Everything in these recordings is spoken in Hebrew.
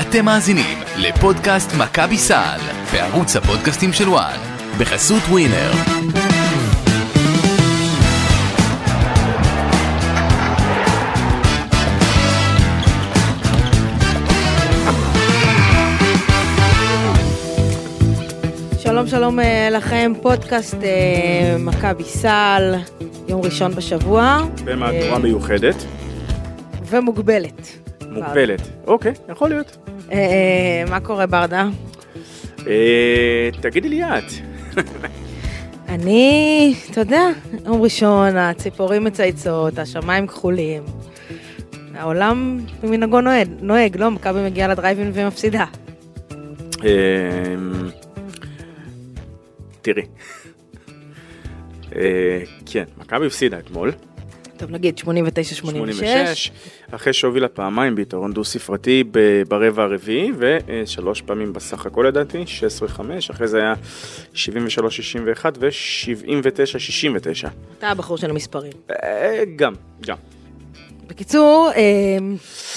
אתם מאזינים לפודקאסט מכבי סל בערוץ הפודקאסטים של וואן בחסות ווינר. שלום שלום אה, לכם, פודקאסט אה, מכבי סל, יום ראשון בשבוע. במהדורה אה, מיוחדת, ומוגבלת. מוגבלת. אוקיי, יכול להיות. אה, אה, מה קורה ברדה? אה, תגידי לי את. אני, אתה יודע, יום ראשון, הציפורים מצייצות, השמיים כחולים. העולם במנהגו נוהג, לא? מכבי מגיעה לדרייבין ומפסידה. תראי. כן, מכבי הפסידה אתמול, טוב, נגיד 89-86. 86, אחרי שהובילה פעמיים ביתרון דו ספרתי ב- ברבע הרביעי, ושלוש פעמים בסך הכל לדעתי, 16-5, אחרי זה היה 73-61 ו-79-69. אתה הבחור של המספרים. אה, גם, גם. בקיצור, אה,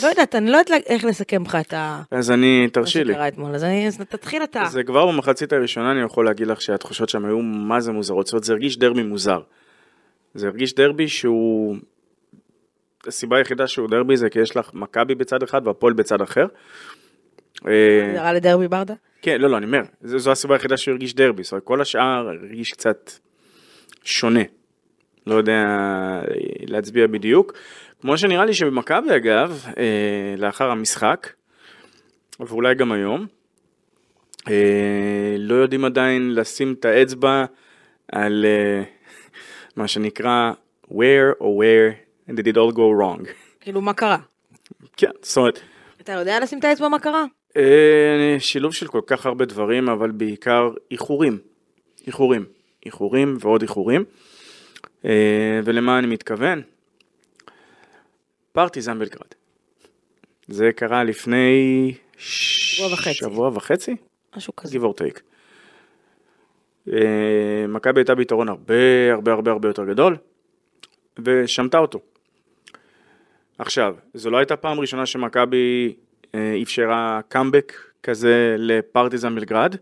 לא יודעת, אני לא יודעת איך לסכם לך את ה... אז אני, מה תרשי לי. שקרה אתמול, אז אני- אז תתחיל אתה. זה כבר במחצית הראשונה אני יכול להגיד לך שהתחושות שם היו מה זה מוזרות, זאת אומרת זה הרגיש דרבי מוזר. זה הרגיש דרבי שהוא, הסיבה היחידה שהוא דרבי זה כי יש לך מכבי בצד אחד והפועל בצד אחר. אה, הגדרה לדרבי ברדה? כן, לא, לא, אני אומר, זו, הסיבה היחידה שהוא הרגיש דרבי, זאת אומרת כל השאר הרגיש קצת שונה. לא יודע אה, להצביע בדיוק. כמו שנראה לי שבמכבי אגב, אה, לאחר המשחק, ואולי גם היום, לא יודעים עדיין לשים את האצבע על מה שנקרא where or where did it all go wrong. כאילו, מה קרה? כן, זאת אומרת, אתה יודע לשים את האצבע מה קרה? אה, שילוב של כל כך הרבה דברים, אבל בעיקר איחורים. איחורים. איחורים ועוד איחורים. אה, ולמה אני מתכוון? פרטיזן בלגרד. זה קרה לפני... שבוע וחצי. שבוע וחצי? משהו כזה. give or take. אה, מכבי הייתה ביתרון הרבה הרבה הרבה הרבה יותר גדול, ושמטה אותו. עכשיו, זו לא הייתה פעם ראשונה שמכבי אה, אפשרה קאמבק כזה לפרטיזן בלגרד,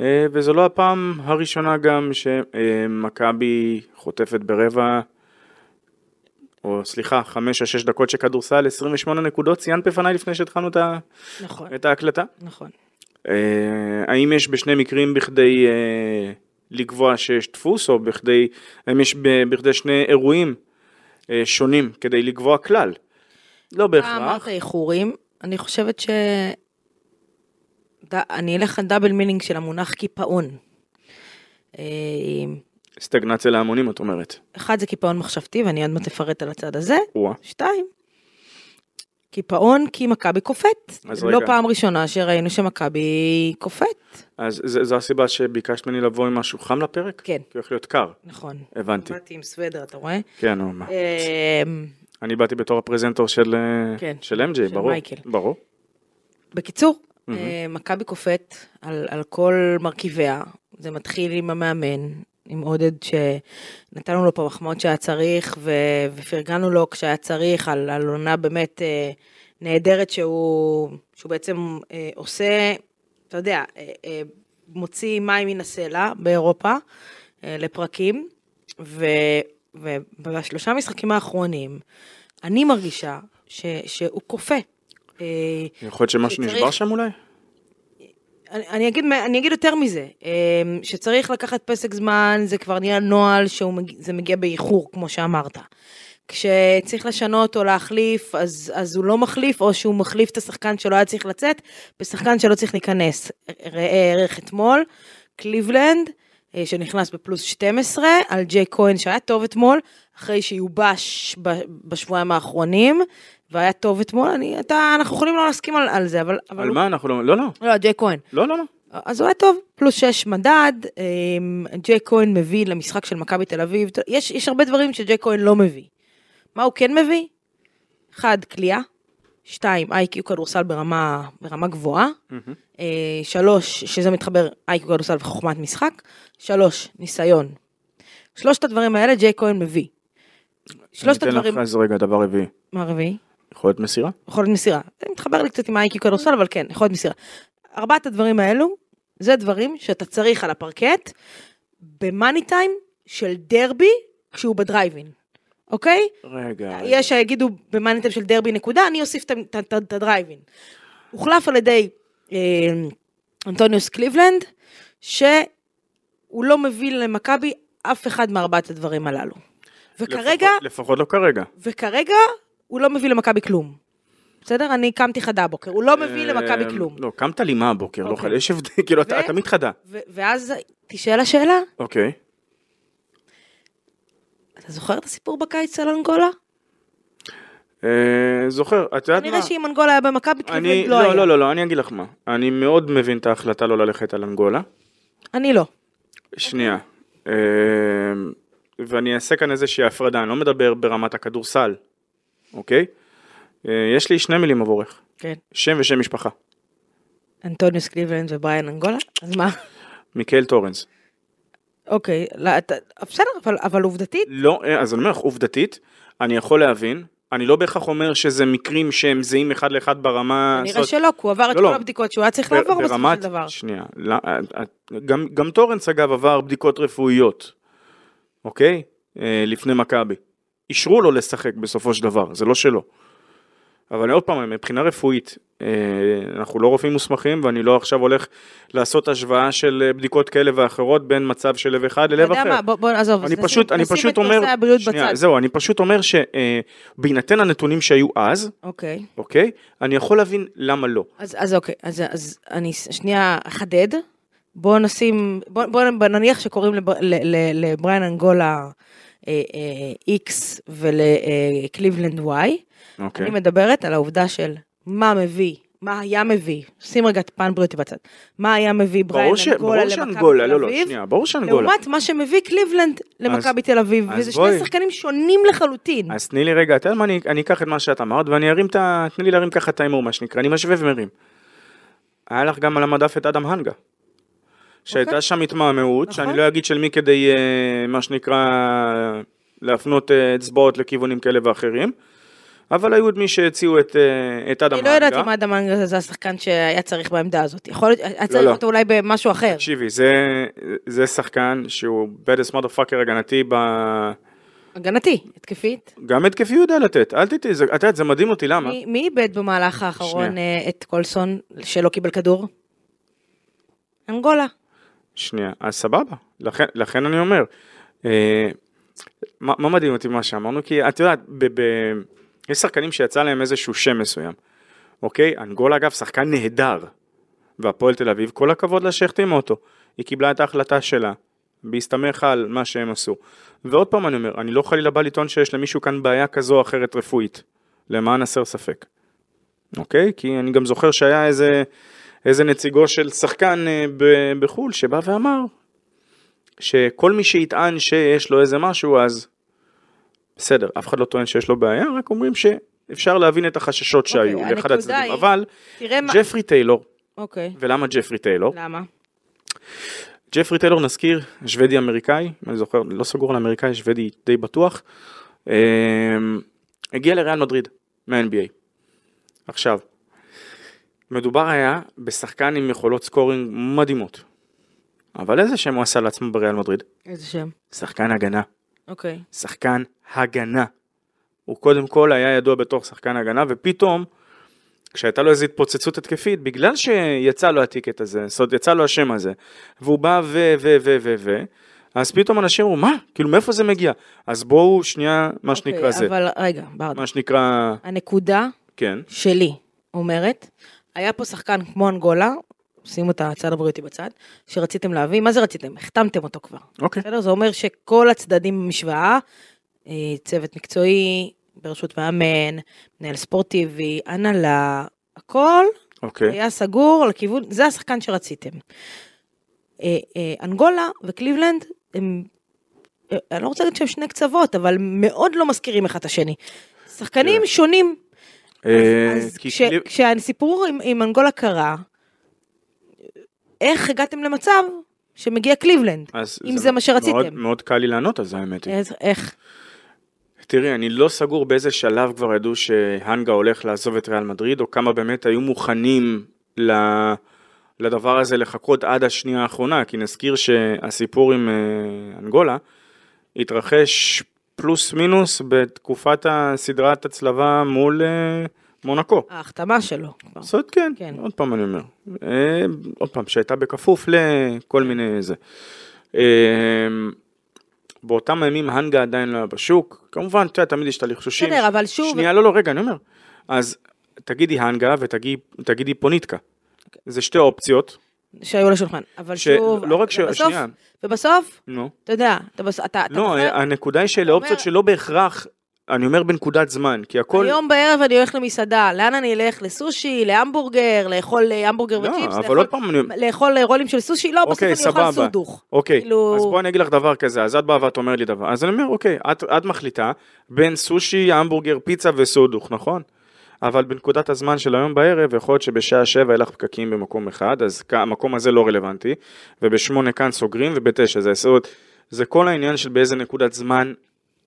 אה, וזו לא הפעם הראשונה גם שמכבי חוטפת ברבע, או סליחה, חמש או שש דקות של כדורסל, 28 נקודות, ציינת בפניי לפני שהתחלנו את נכון, את ההקלטה. נכון. אה, האם יש בשני מקרים בכדי אה, לקבוע שיש דפוס, או בכדי, האם יש בכדי שני אירועים אה, שונים כדי לקבוע כלל? לא אתה אמרת בהכרח. איחורים, אני חושבת ש... ד- אני אלך על double meaning של המונח קיפאון. סטגנציה להמונים, את אומרת. אחד זה קיפאון מחשבתי, ואני עוד מעט אפרט על הצד הזה. וואה. שתיים, קיפאון כי מכבי קופאת. לא רגע. פעם ראשונה שראינו שמכבי קופאת. אז ז- זו הסיבה שביקשת ממני לבוא עם משהו חם לפרק? כן. כי הולך להיות קר. נכון. הבנתי. באתי עם סוודר, אתה רואה? כן, נו, מה. אה, אני באתי בתור הפרזנטור של אה, כן, של MJ, של ברור. מייקל. ברור. בקיצור, אה, מכבי קופאת על, על כל מרכיביה, זה מתחיל עם המאמן, עם עודד שנתנו לו פה מחמאות שהיה צריך ו, ופרגנו לו כשהיה צריך על, על עונה באמת אה, נהדרת שהוא, שהוא בעצם אה, עושה, אתה יודע, אה, אה, מוציא מים מן הסלע באירופה אה, לפרקים, ו, ובשלושה משחקים האחרונים אני מרגישה ש, שהוא כופה. אה, יכול להיות שמשהו נשבר שם אולי? אני, אגיד, אני אגיד יותר מזה, אמ, שצריך לקחת פסק זמן, זה כבר נהיה נוהל שזה מגיע באיחור, כמו שאמרת. כשצריך לשנות או להחליף, אז, אז הוא לא מחליף, או שהוא מחליף את השחקן שלא היה צריך לצאת, בשחקן שלא צריך להיכנס. ראה ערך אתמול, קליבלנד, שנכנס בפלוס 12, על ג'יי כהן שהיה טוב אתמול, אחרי שיובש בשבועיים האחרונים, והיה טוב אתמול, אני, אתה, אנחנו יכולים לא להסכים על, על זה, אבל... אבל על הוא- מה אנחנו לא... לא, לא. לא, ג'יי כהן. לא, לא, לא. אז הוא היה טוב, פלוס 6 מדד, אמ, ג'יי כהן מביא למשחק של מכבי תל אביב, יש, יש הרבה דברים שג'יי כהן לא מביא. מה הוא כן מביא? אחד, כליאה, שתיים, איי-קיו כדורסל ברמה, ברמה גבוהה, אה, שלוש, שזה מתחבר איי-קיו כדורסל וחוכמת משחק, שלוש, ניסיון. שלושת הדברים האלה ג'יי כהן מביא. שלושת אני הדברים, אתן לך איזה רגע דבר רביעי. מה הרביעי? יכולת מסירה. יכולת מסירה. זה מתחבר לי קצת עם האייקי כדורסל, אבל כן, יכולת מסירה. ארבעת הדברים האלו, זה דברים שאתה צריך על הפרקט, במאני טיים של דרבי, כשהוא בדרייבין, אוקיי? רגע. יש שיגידו במאני טיים של דרבי נקודה, אני אוסיף את הדרייבין. הוחלף על ידי אה, אנטוניוס קליבלנד, שהוא לא מביא למכבי אף אחד מארבעת הדברים הללו. וכרגע, לפחות, לפחות לא כרגע. וכרגע הוא לא מביא למכבי כלום. בסדר? אני קמתי חדה הבוקר, הוא לא מביא למכבי אה, כלום. לא, קמת לי מה הבוקר, לא אוקיי. חד... יש הבדל, כאילו, אתה תמיד חדה. ואז תשאל השאלה, אוקיי. אתה זוכר את הסיפור בקיץ על אנגולה? אה, זוכר, את יודעת מה? כנראה שאם אנגולה היה במכבי, קליבלנד לא לא, היה. לא, לא, לא, אני אגיד לך מה. אני מאוד מבין את ההחלטה לא ללכת על אנגולה. אני לא. שנייה. אה, ואני אעשה כאן איזושהי הפרדה, אני לא מדבר ברמת הכדורסל, אוקיי? אה, יש לי שני מילים עבורך. כן. שם ושם משפחה. אנטוניוס קליבלנד ובריאן אנגולה? אז מה? מייקל טורנס. אוקיי, לא, בסדר, אבל, עובדתית, לא, אז אני אומר לך, עובדתית, אני יכול להבין. אני לא בהכרח אומר שזה מקרים שהם זהים אחד לאחד ברמה... נראה זאת- שלא, כי הוא עבר את לא, כל לא. הבדיקות שהוא היה צריך בר- לעבור בסופו ברמת- של דבר. שנייה, לא, אה, גם, גם טורנס אגב עבר בדיקות רפואיות, אוקיי? אה, לפני מכבי. אישרו לו לשחק בסופו של דבר, זה לא שלו. אבל עוד פעם, מבחינה רפואית, אה, אנחנו לא רופאים מוסמכים ואני לא עכשיו הולך לעשות השוואה של אה, בדיקות כאלה ואחרות בין מצב של לב אחד אתה ללב יודע אחר. מה, בוא, בוא עזוב, אני נשים- פשוט, אני נשים פשוט את אומר, נושא הבריאות שנייה, בצד. זהו, אני פשוט אומר שבהינתן הנתונים שהיו אז, אוקיי, אוקיי, אני יכול להבין למה לא. אז, אז אוקיי, אז, אז אני שנייה אחדד. בוא נשים, בוא, בוא, נניח שקוראים לב, ל, ל, לבריאן אנגולה אה, אה, X ולקליבלנד Y. אוקיי. אני מדברת על העובדה של מה מביא, מה היה מביא, שים רגע את פן בריאותי בצד, מה היה מביא ברור ש- אנגולה ברור למכבי תל לא, לא, אביב, שנייה, ברור שאנגולה. לעומת מה שמביא קליבלנד למכבי תל אביב, וזה בואי. שני שחקנים שונים לחלוטין. אז תני לי רגע, אתה יודע מה, אני, אני אקח את מה שאת אמרת ואני ארים את ה... תני לי להרים ככה את ההימור, מה שנקרא, אני משווה ומרים. היה לך גם על המדף את אדם הנגה. שהייתה אוקיי. שם התמהמהות, נכון. שאני לא אגיד של מי כדי, אה, מה שנקרא, להפנות אה, אצבעות לכיוונים כאלה ואחרים. אבל היו את מי שהציעו את, אה, את אדם אני הנגה. לא יודעת אם אדם אנגלה זה השחקן שהיה צריך בעמדה הזאת, יכול להיות, היה צריך לא. אותו אולי במשהו אחר. תקשיבי, זה, זה שחקן שהוא בדס מודרפאקר הגנתי ב... הגנתי, התקפית. גם התקפי הוא יודע לתת, אל תטעי, את יודעת, זה מדהים אותי, למה? מי- איבד במהלך האחרון שנייה. את קולסון שלא קיבל כדור? אנגולה. שנייה, אז סבבה, לכן, לכן אני אומר, אה, מה, מה מדהים אותי מה שאמרנו? כי את יודעת, ב, ב, יש שחקנים שיצא להם איזשהו שם מסוים, אוקיי? אנגולה אגב שחקן נהדר, והפועל תל אביב, כל הכבוד לה שהחתימה אותו, היא קיבלה את ההחלטה שלה, בהסתמך על מה שהם עשו. ועוד פעם אני אומר, אני לא חלילה בא לטעון שיש למישהו כאן בעיה כזו או אחרת רפואית, למען הסר ספק, אוקיי? כי אני גם זוכר שהיה איזה... איזה נציגו של שחקן אה, בחו"ל שבא ואמר שכל מי שיטען שיש לו איזה משהו אז בסדר, אף אחד לא טוען שיש לו בעיה, רק אומרים שאפשר להבין את החששות שהיו אוקיי, לאחד הצדדים, היא- אבל תראה מה... ג'פרי טיילור, אוקיי, ולמה ג'פרי טיילור? למה? ג'פרי טיילור נזכיר, שוודי אמריקאי, אני זוכר, לא סגור על אמריקאי, שוודי די בטוח, אה, הגיע לריאל מדריד מה-NBA. עכשיו, מדובר היה בשחקן עם יכולות scoring מדהימות. אבל איזה שם הוא עשה לעצמו בריאל מדריד? איזה שם? שחקן הגנה. אוקיי. שחקן הגנה. הוא קודם כל היה ידוע בתור שחקן הגנה, ופתאום, כשהייתה לו איזו התפוצצות התקפית, בגלל שיצא לו הטיקט הזה, זאת אומרת, יצא לו השם הזה, והוא בא ו... ו... ו... ו... ו... אז פתאום אנשים אמרו, מה? כאילו, מאיפה זה מגיע? אז בואו שנייה, מה שנקרא אוקיי, זה. אבל רגע, ברדה. מה שנקרא, הנקודה כן. שלי אומרת, היה פה שחקן כמו אנגולה, שימו את הצד הבריאותי בצד, שרציתם להביא, מה זה רציתם? החתמתם אותו כבר. אוקיי. בסדר? זה אומר שכל הצדדים במשוואה, אה, צוות מקצועי, בראשות מאמן, מנהל ספורטיבי, הנהלה, הכל אוקיי. היה סגור לכיוון, זה השחקן שרציתם. אה, אה, אנגולה וקליבלנד הם, אני לא רוצה להגיד שהם שני קצוות, אבל מאוד לא מזכירים אחד את השני. שחקנים כן. שונים. אה, אז כשהסיפור עם, אנגולה קרה, איך הגעתם למצב שמגיע קליבלנד? אם זה מה שרציתם. מאוד, קל לי לענות על זה האמת היא. איך? איך? תראי, אני לא סגור באיזה שלב כבר ידעו שהנגה הולך לעזוב את ריאל מדריד, או כמה באמת היו מוכנים ל... לדבר הזה לחכות עד השנייה האחרונה, כי נזכיר שהסיפור עם אה, אנגולה התרחש פלוס מינוס בתקופת הסדרת הצלבה מול אה, מונקו. ההחתמה שלו. זאת כן, כן. עוד פעם אני אומר. אה, עוד פעם, שהייתה בכפוף לכל מיני זה. אה, באותם הימים הנגה עדיין לא היה בשוק, כמובן, אתה יודע, תמיד יש את הלחשושים. בסדר, אבל שוב- שנייה, לא, לא, רגע, אני אומר. אז תגידי הנגה ותגידי פוניטקה. זה שתי אופציות, שהיו לשולחן. אבל ש- שוב, לא רק ש- ובסוף- שנייה. ובסוף, נו. אתה יודע, אתה בס- אתה... אתה לא, בוחר- הנקודה היא שאלה אופציות אומר- שלא בהכרח, אני אומר בנקודת זמן, כי הכל... היום בערב אני הולך למסעדה, לאן אני אלך? לסושי, להמבורגר, לאכול אה, המבורגר לא, וצ'יפס, אבל עוד פעם, אני- לאכול אה, רולים של סושי? לא, בסוף אוקיי, אני אוכל סבבה. סודוך. אוקיי, כאילו- אז בואי אני אגיד לך דבר כזה, אז את באה ואת אומרת לי דבר, אז אני אומר, אוקיי, את, את מחליטה בין סושי, המבורגר, פיצה וסודוך, נכון? אבל בנקודת הזמן של היום בערב, יכול להיות שבשעה שבע יהיה לך פקקים במקום אחד, אז המקום הזה לא רלוונטי, ובשמונה כאן סוגרים, ובתשע זה עשרות. זה כל העניין של באיזה נקודת זמן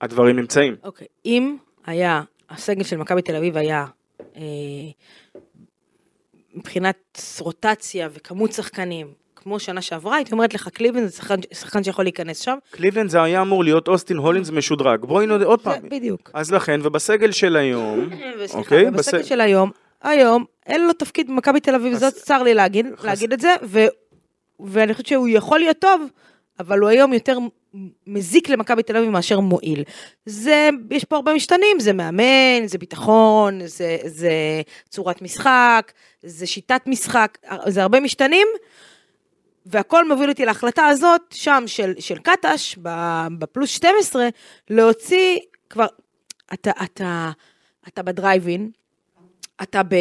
הדברים נמצאים. אוקיי, אם היה, הסגל של מכבי תל אביב היה, אה, מבחינת רוטציה וכמות שחקנים, כמו שנה שעברה, הייתי אומרת לך, קליבן זה שחקן, שחקן שיכול להיכנס שם. קליבלנד זה היה אמור להיות אוסטין הולינס משודרג. בואי נודה עוד פעם. בדיוק. אז לכן, ובסגל של היום, וסליחה, אוקיי, ובסגל בסדר. של היום, היום, אין לו תפקיד במכבי תל אביב, אז- זאת צר לי להגיד, חס- להגיד את זה, ו, ואני חושבת שהוא יכול להיות טוב, אבל הוא היום יותר מזיק למכבי תל אביב מאשר מועיל. זה, יש פה הרבה משתנים, זה מאמן, זה ביטחון, זה, זה צורת משחק, זה שיטת משחק, זה הרבה משתנים. והכל מוביל אותי להחלטה הזאת, שם של, של קטש, בפלוס 12, להוציא כבר, אתה, אתה, אתה בדרייבין, אתה ב,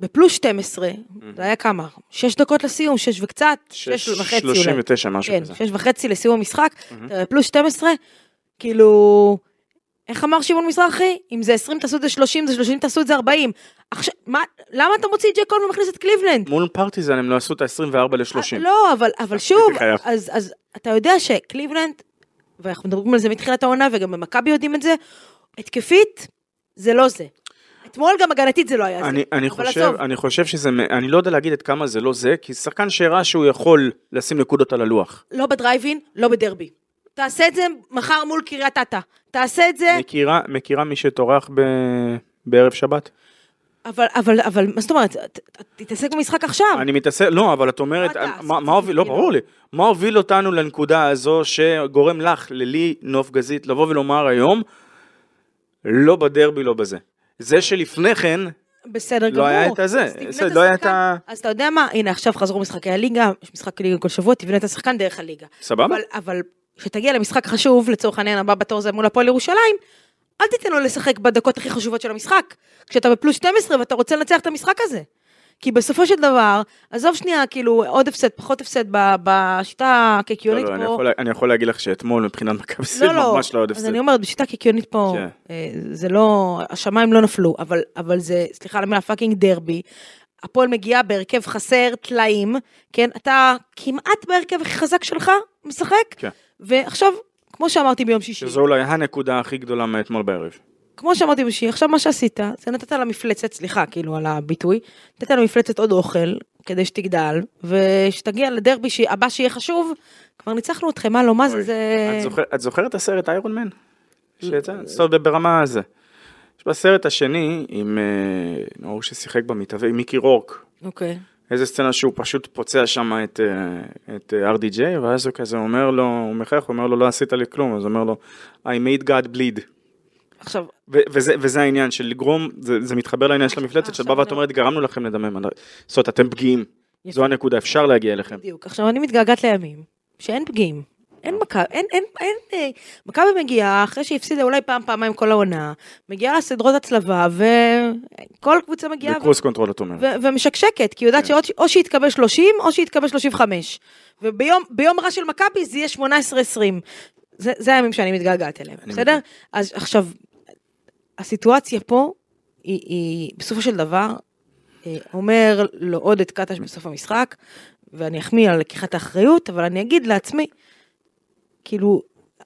בפלוס 12, זה היה כמה? שש דקות לסיום, שש וקצת, שש, וחצי אולי. 39, משהו כן, כזה. שש וחצי לסיום המשחק, אתה בפלוס 12, כאילו, איך אמר שמעון מזרחי? אם זה 20 תעשו את זה 30, זה 30 תעשו את זה 40. עכשיו, מה, למה אתה מוציא את ג'ק קולמן ומכניס את קליבלנד? מול פרטיזן הם לא עשו את ה-24 ל-30. לא, אבל, אבל שוב. אז, אז אתה יודע שקליבלנד, ואנחנו מדברים על זה מתחילת העונה, וגם במכבי יודעים את זה, התקפית, זה לא זה. אתמול גם הגנתית זה לא היה אני, זה. אני, חושב, אני חושב שזה, אני לא יודע להגיד עד כמה זה לא זה, כי שחקן שהראה שהוא יכול לשים נקודות על הלוח. לא בדרייבין, לא בדרבי. תעשה את זה מחר מול קריית אתא. תעשה את זה, מכירה, מכירה מי שטורח ב... בערב שבת? אבל, אבל, אבל, מה זאת אומרת? תתעסק במשחק עכשיו. אני מתעסק, לא, אבל את אומרת, מה, מה הוביל, לא, כאילו. ברור לי, מה הוביל אותנו לנקודה הזו שגורם לך, ללי נוף גזית, לבוא ולומר היום, לא בדרבי, לא בזה. זה שלפני כן, בסדר לא גמור. היה את הזה, לא היה את. ה- אז אתה יודע מה, הנה עכשיו חזרו משחקי הליגה, יש משחק ליגה כל שבוע, תבנה את השחקן דרך הליגה. סבבה? אבל, אבל כשתגיע למשחק חשוב, לצורך העניין הבא בתור זה מול הפועל ירושלים, אל תיתן לו לשחק בדקות הכי חשובות של המשחק. כשאתה בפלוס 12 ואתה רוצה לנצח את המשחק הזה. כי בסופו של דבר, עזוב שנייה, כאילו, עוד הפסד, פחות הפסד בשיטה לא, הקיקיונית לא, אני פה. יכול, אני יכול להגיד לך שאתמול מבחינת מכבי סביב לא, לא, ממש לא עוד אז הפסד. אני אומרת, בשיטה קיקיונית פה, כן. אה, זה לא, השמיים לא נפלו, אבל, אבל זה, סליחה על המילה fucking דרבי. הפועל מגיעה בהרכב חסר טלאים, כן? אתה כמעט בהרכב הכי חזק שלך משחק, כן. ועכשיו, כמו שאמרתי ביום שישי, שזו אולי הנקודה הכי גדולה מאתמול בערב. כמו שאמרתי ביום שישי, עכשיו מה שעשית, זה נתת למפלצת, סליחה, כאילו על הביטוי, נתת למפלצת עוד אוכל, כדי שתגדל, ושתגיע לדרבי ש- הבא שיהיה חשוב, כבר ניצחנו אתכם, מה לא, מה זה, זה... את, זוכר, את זוכרת את הסרט איירון מן? שיצא? זאת אומרת, ברמה הזה. יש בסרט השני, עם אה, ההוא ששיחק במתהווה, עם מיקי רורק. אוקיי. איזה סצנה שהוא פשוט פוצע שם את, אה, את אה, RDJ, ואז הוא כזה אומר לו, הוא מחייך, הוא אומר לו, לא עשית לי כלום, אז הוא אומר לו, I made God bleed. עכשיו, ו- וזה, וזה העניין של לגרום, זה, זה מתחבר לעניין של המפלצת, עכשיו שבא ואת אומרת, גרמנו לכם לדמם. על ה-" זאת אומרת, אתם פגיעים. יפה. זו הנקודה, אפשר להגיע אליכם. בדיוק. עכשיו, אני מתגעגעת לימים שאין פגיעים. אין מכבי, אין, אין, אין, אה, מכבי מגיעה אחרי שהיא הפסידה אולי פעם, פעמיים כל העונה, מגיעה לסדרות הצלבה, וכל קבוצה מגיעה ו- ב cruise control, את אומרת. ו- ומשקשקת, כי היא יודעת כן. שאו שהיא תקבל 30, או שהיא תקבל 35. וביום ביום רע של מכבי זה יהיה 18-20. זה, זה הימים שאני מתגעגעת אליהם, בסדר? מבין. אז עכשיו, הסיטואציה פה, היא, היא בסופו של דבר, אה, אומר לו עודד קטש בסוף המשחק, ואני אחמיא על לקיחת האחריות, אבל אני אגיד לעצמי, כאילו,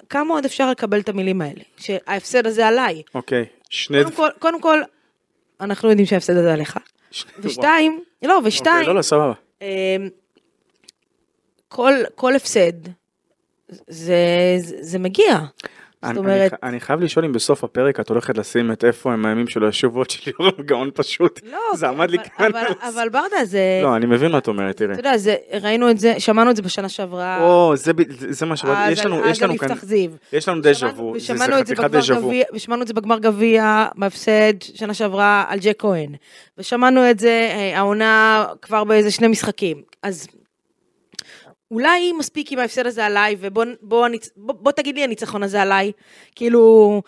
כמה עוד אפשר לקבל את המילים האלה? שההפסד הזה עליי. אוקיי, שני... קודם כל, קודם כל, אנחנו יודעים שההפסד הזה עליך. ושתיים, לא, אוקיי, ושתיים, לא, לא, סבבה. אמ, כל, כל הפסד, זה, זה, זה מגיע. זאת אומרת, אני, אני חייב לשאול אם בסוף הפרק את הולכת לשים את איפה הם הימים של השובות של יורם גאון פשוט. לא, זה עמד לי כאן. אבל, אבל ברדה, זה, לא, אני מבין מה את אומרת, תראי. אתה יודע, זה, ראינו את זה, שמענו את זה בשנה שעברה. או, זה ב- זה- זה מה שבאתי, אז יש לנו, יש כאן. יש לנו דז'ה וו, זה זה ושמענו את זה חתיכת בגמר דז'ה וו. גביע, ושמענו את זה בגמר גביע, בהפסד שנה שעברה על ג'ק כהן. ושמענו את זה אה, העונה כבר באיזה שני משחקים. אז אולי מספיק עם ההפסד הזה עליי, ובוא בוא, בוא, בוא תגיד לי הניצחון הזה עליי. כאילו,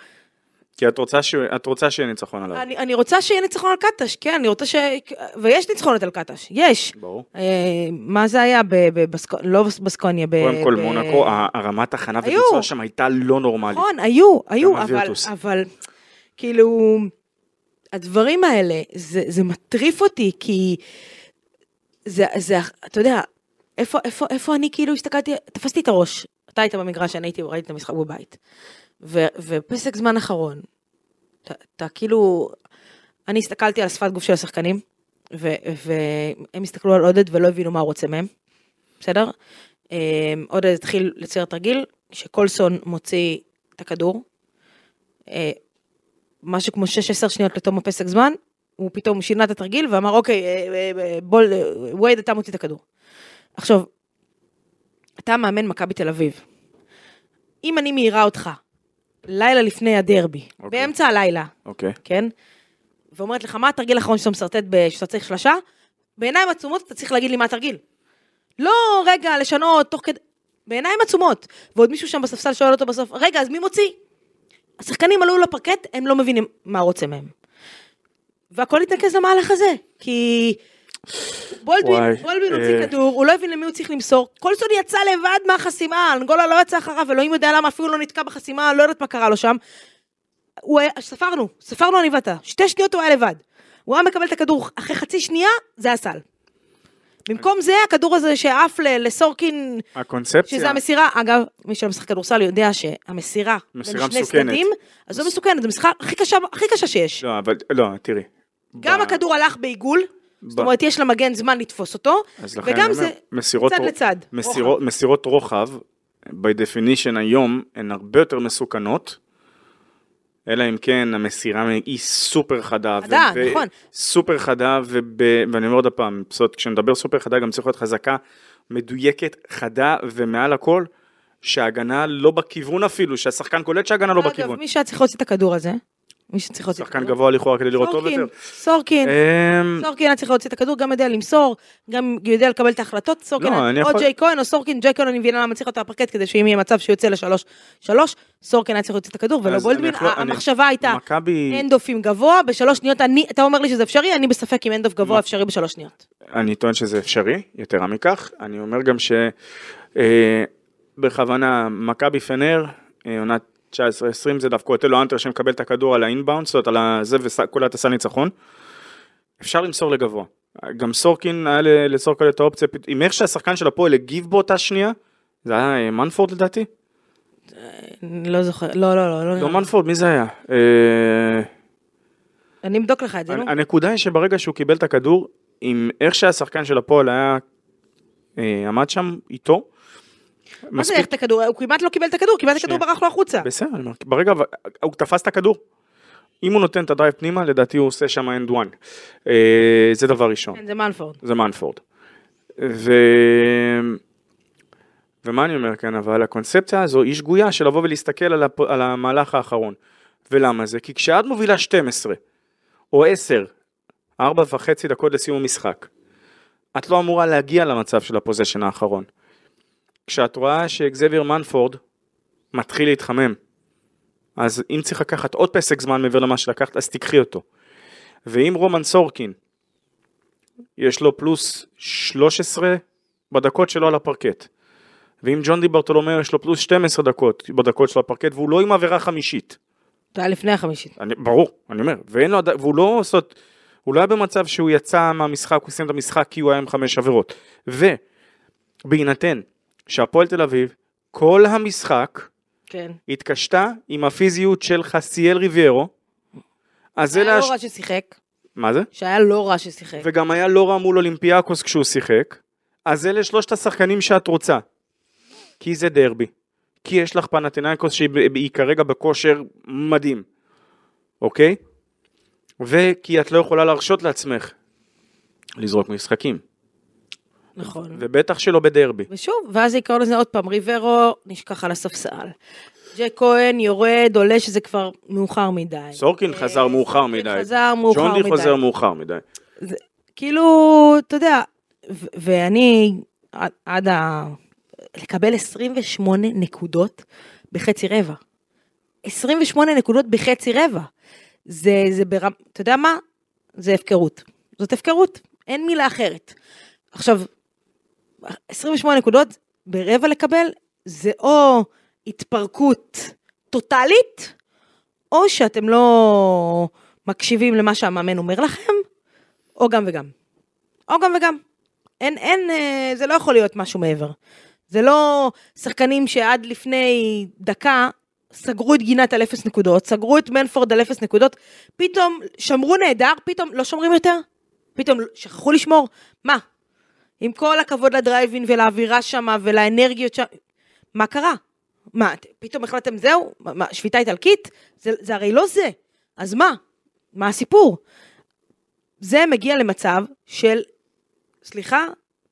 כי את רוצה ש- את רוצה שיהיה ניצחון עליו. אני, אני רוצה שיהיה ניצחון על קטש, כן, אני רוצה ש... ויש ניצחונות על קטש, יש. ברור. אה, מה זה היה? ב- בבסקו- לא בסקוניה, ב... קודם כל ב- מונקו, הרמת הכנה. וביצוע שם הייתה לא נורמלית. נכון, היו, היו, אבל. אבל כאילו, הדברים האלה, זה, זה מטריף אותי, כי זה, זה, אתה יודע, איפה, איפה, איפה אני כאילו הסתכלתי, תפסתי את הראש, אתה היית במגרש, אני הייתי, ראיתי את המשחק בבית, ו, ופסק זמן אחרון, אתה, כאילו, אני הסתכלתי על שפת גוף של השחקנים, ו, והם הסתכלו על עודד ולא הבינו מה הוא רוצה מהם, בסדר? אמ, עודד התחיל לצייר תרגיל, שקולסון מוציא את הכדור, אה, משהו כמו 6-10 שניות לתום הפסק זמן, הוא פתאום שינה את התרגיל ואמר אוקיי, אה, אה, בול, וייד אתה מוציא את הכדור. עכשיו, אתה מאמן מכבי תל אביב. אם אני מעירה אותך, לילה לפני הדרבי, אוקיי. באמצע הלילה, אוקיי. כן? ואומרת לך, מה התרגיל האחרון שאתה משרטט ב- שאתה צריך שלושה? בעיניים עצומות אתה צריך להגיד לי מה התרגיל. לא רגע לשנות תוך כדי... בעיניים עצומות. ועוד מישהו שם בספסל שואל אותו בסוף, רגע, אז מי מוציא? השחקנים עלו לפרקט, הם לא מבינים מה רוצה מהם. והכל התנקז למהלך הזה, כי בולדווין, בולדווין הוציא אה. כדור, הוא לא הבין למי הוא צריך למסור, קולסון יצא לבד מהחסימה, אנגולה לא יצא אחריו, אלוהים יודע למה, אפילו לא נתקע בחסימה, לא יודעת מה קרה לו שם. הוא ספרנו, ספרנו אני ואתה, שתי שניות הוא היה לבד. הוא היה מקבל את הכדור אחרי חצי שנייה, זה הסל. במקום זה, הכדור הזה שעף לסורקין, הקונספציה, שזה המסירה, אגב, מי שלא משחק כדורסל יודע שהמסירה מסירה מסוכנת. אז זו מסוכנת, זו מסירה הכי קשה, שיש. לא, אבל, לא, תראי. גם הכדור הלך בעיגול, זאת אומרת, יש למגן זמן לתפוס אותו, וגם זה מסירות צד לצד. מסירות, מסירות רוחב, by definition היום, הן הרבה יותר מסוכנות, אלא אם כן המסירה היא סופר חדה. חדה, נכון. סופר חדה, וב, ואני אומר עוד פעם, זאת, כשנדבר סופר חדה גם צריך להיות חזקה, מדויקת, חדה, ומעל הכל, שההגנה לא בכיוון אפילו, שהשחקן קולט שההגנה לא אגב, בכיוון. מי שהיה צריך להוציא את הכדור הזה, מי שצריך להוציא את שחקן הכדור, גבוה לכאורה כדי לראות טוב סורקין, יותר. סורקין, אמ, סורקין היה צריך להוציא את הכדור, גם יודע למסור, גם יודע לקבל את ההחלטות, סורקין, לא, או ג'יי כהן או סורקין, ג'יי כהן אני מבינה למה צריך אותו לפרקט, כדי שאם יהיה מצב שהוא יוצא לשלוש, שלוש, סורקין היה צריך להוציא את הכדור ולא אני- המחשבה הייתה אנדופים גבוה, בשלוש שניות, אני, אתה אומר לי שזה אפשרי, אני בספק אם אנדוף גבוה? אפשרי בשלוש שניות. אני טוען שזה אפשרי, יתרה מכך. אני אומר גם אה, שבכוונה, מכבי פנר, אה, עונת 19-20, זה דווקא אוטלו אנטר שמקבל את הכדור על האינבאונד, זאת אומרת על הזה וכולה טסה ניצחון. אפשר למסור לגבוה. גם סורקין, היה לסורקין את האופציה, עם איך שהשחקן של הפועל הגיב באותה שנייה, זה היה אה, מנפורד לדעתי? אני לא זוכר, לא, לא, לא, לא, לא מנפורד, מי זה היה? אה, אני אבדוק לך את זה, נו. הנקודה היא שברגע שהוא קיבל את הכדור, עם איך שהשחקן של הפועל היה, אה, עמד שם איתו, מה זה איך את הכדור? הוא כמעט לא קיבל את הכדור, כמעט הכדור. ברח לו החוצה. בסדר, אני אומר, ברגע, הוא תפס את הכדור. אם הוא נותן את ה drive פנימה, לדעתי הוא עושה שם and one. זה דבר ראשון, כן, זה מנפורד. זה מנפורד. ו... ומה אני אומר כאן, אבל הקונספציה הזו היא שגויה של לבוא ולהסתכל על, הפ... על המהלך האחרון. ולמה זה? כי כשאת מובילה 12 או 10, 4 וחצי דקות לסיום המשחק, את לא אמורה להגיע למצב של ה possession האחרון. כשאת רואה שאקזבייר מנפורד מתחיל להתחמם, אז אם צריך לקחת עוד פסק זמן מעבר למה שלקחת, אז תיקחי אותו. ואם רומן סורקין, יש לו פלוס 13 בדקות שלו על הפרקט, ואם ג'ון די ברטולומיאו יש לו פלוס 12 דקות בדקות שלו על הפרקט, והוא לא עם עבירה חמישית, זה היה לפני החמישית. אני, ברור, אני אומר, ואין לו, והוא לא עשות, הוא לא היה במצב שהוא יצא מהמשחק, הוא סיים את המשחק כי הוא היה עם חמש עבירות. ובהינתן שהפועל תל אביב, כל המשחק, כן. התקשתה עם הפיזיות של חסיאל ריביירו. אז זה היה להש... לא רע ששיחק. מה זה? שהיה לא רע ששיחק. וגם היה לא רע מול אולימפיאקוס כשהוא שיחק. אז אלה שלושת השחקנים שאת רוצה. כי זה דרבי. כי יש לך פנתנאיקוס שהיא כרגע בכושר מדהים. אוקיי? וכי את לא יכולה להרשות לעצמך לזרוק משחקים. נכון. ובטח שלא בדרבי. ושוב, ואז יקראו לזה עוד פעם, ריברו נשכח על הספסל. ג'ק כהן יורד, עולה שזה כבר מאוחר מדי. סורקין אה, חזר מאוחר מדי. חזר מאוחר מדי. חוזר מאוחר מדי. כאילו, אתה יודע, ו- ואני עד, עד ה... לקבל 28 נקודות בחצי רבע. 28 נקודות בחצי רבע. זה, זה ברמ... אתה יודע מה? זה הפקרות. זאת הפקרות, אין מילה אחרת. עכשיו, 28 נקודות ברבע לקבל, זה או התפרקות טוטאלית, או שאתם לא מקשיבים למה שהמאמן אומר לכם, או גם וגם. או גם וגם. אין, אין, אה, זה לא יכול להיות משהו מעבר. זה לא שחקנים שעד לפני דקה סגרו את גינת על אפס נקודות, סגרו את מנפורד על אפס נקודות, פתאום שמרו נהדר, פתאום לא שומרים יותר? פתאום שכחו לשמור? מה? עם כל הכבוד לדרייבין ולאווירה שמה ולאנרגיות שם, מה קרה? מה, פתאום החלטתם זהו? מה, שביתה איטלקית? זה, זה הרי לא זה. אז מה? מה הסיפור? זה מגיע למצב של, סליחה,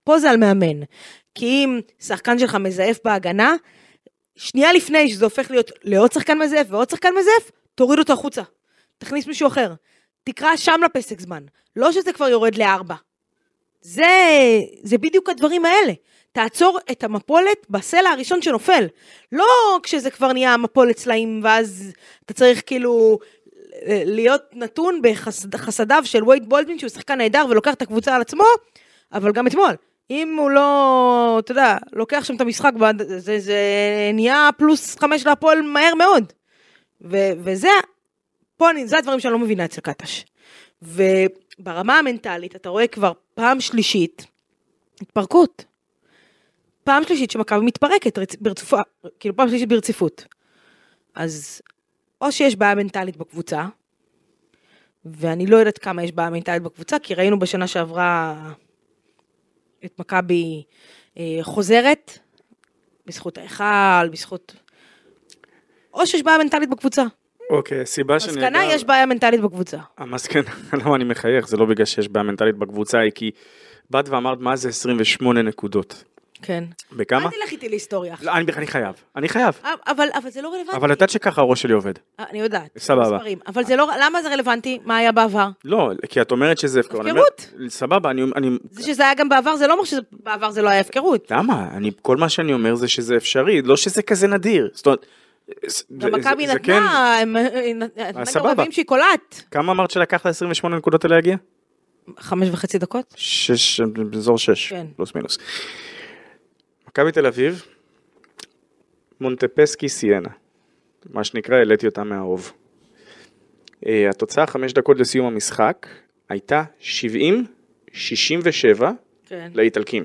פה זה על מאמן. כי אם שחקן שלך מזייף בהגנה, שנייה לפני שזה הופך להיות לעוד שחקן מזייף ועוד שחקן מזייף, תוריד אותו החוצה. תכניס מישהו אחר. תקרא שם לפסק זמן. לא שזה כבר יורד לארבע. זה, זה בדיוק הדברים האלה. תעצור את המפולת בסלע הראשון שנופל. לא כשזה כבר נהיה מפולת סלעים, ואז אתה צריך כאילו להיות נתון בחסדיו של וייד בולדווין, שהוא שחקן נהדר ולוקח את הקבוצה על עצמו, אבל גם אתמול. אם הוא לא, אתה יודע, לוקח שם את המשחק, זה, זה נהיה פלוס חמש להפועל מהר מאוד. ו, וזה, פה אני, זה הדברים שאני לא מבינה אצל קטש. וברמה המנטלית, אתה רואה כבר פעם שלישית, התפרקות. פעם שלישית שמכבי מתפרקת רצ... ברצופה, כאילו פעם שלישית ברציפות. אז או שיש בעיה מנטלית בקבוצה, ואני לא יודעת כמה יש בעיה מנטלית בקבוצה, כי ראינו בשנה שעברה את מכבי אה, חוזרת, בזכות ההיכל, בזכות... או שיש בעיה מנטלית בקבוצה. אוקיי, הסיבה שאני... מסקנה, יש בעיה מנטלית בקבוצה. המסקנה, למה אני מחייך? זה לא בגלל שיש בעיה מנטלית בקבוצה, היא כי באת ואמרת מה זה 28 נקודות. כן. בכמה? אל תלך איתי להיסטוריה עכשיו. לא, אני אני חייב, אני חייב. אבל, אבל זה לא רלוונטי. אבל את יודעת שככה הראש שלי עובד. אה, אני יודעת. סבבה. מספרים. אבל זה לא, למה זה רלוונטי? מה היה בעבר? לא, כי את אומרת שזה הפקרות. אני הפקרות. סבבה, אני... אני... זה שזה היה גם בעבר, זה לא אומר שבעבר זה לא היה הפקרות. למה? אני, כל מה שאני אומר זה שזה אפשרי, לא שזה כזה נדיר. זאת אומרת... זה- גם מכבי זה- זה כן- נתנה, הם- הם- נתנה גם סבבה. רבים שהיא קולעת. כמה אמרת שלקח ל-28 נקודות האלה להגיע? חמש וחצי דקות? שש, באזור שש, כן. פלוס מינוס. מכבי תל אביב, מונטפסקי סיינה. מה שנקרא, העליתי אותה מהרוב. אה, התוצאה חמש דקות לסיום המשחק הייתה 70-67 כן. לאיטלקים.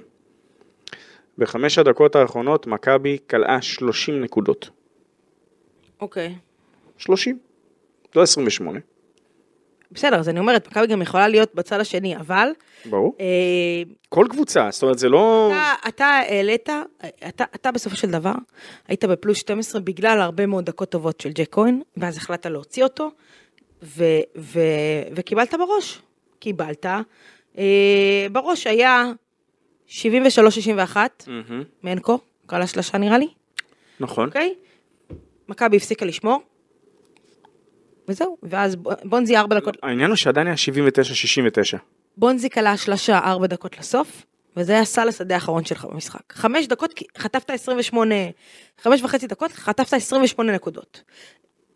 בחמש הדקות האחרונות מכבי כלאה 30 נקודות. אוקיי. 30. לא 28. בסדר, אז אני אומרת, מכבי גם יכולה להיות בצד השני, אבל ברור. אה, כל קבוצה, זאת אומרת זה לא... אתה- אתה העלית, אתה, אתה בסופו של דבר היית בפלוס 12 בגלל הרבה מאוד דקות טובות של ג'ק כהן, ואז החלטת להוציא אותו, ו, ו, וקיבלת בראש. קיבלת. אה, בראש היה 73-61, מהמם, מנקו, קרא שלושה נראה לי, נכון. אוקיי? מכבי הפסיקה לשמור, וזהו, ואז בונזי ארבע דקות, העניין הוא שעדיין היה 79-69. בונזי קלה שלושה ארבע דקות לסוף, וזה היה סל השדה האחרון שלך במשחק. חמש דקות, חטפת 28, חמש וחצי דקות, חטפת 28 נקודות.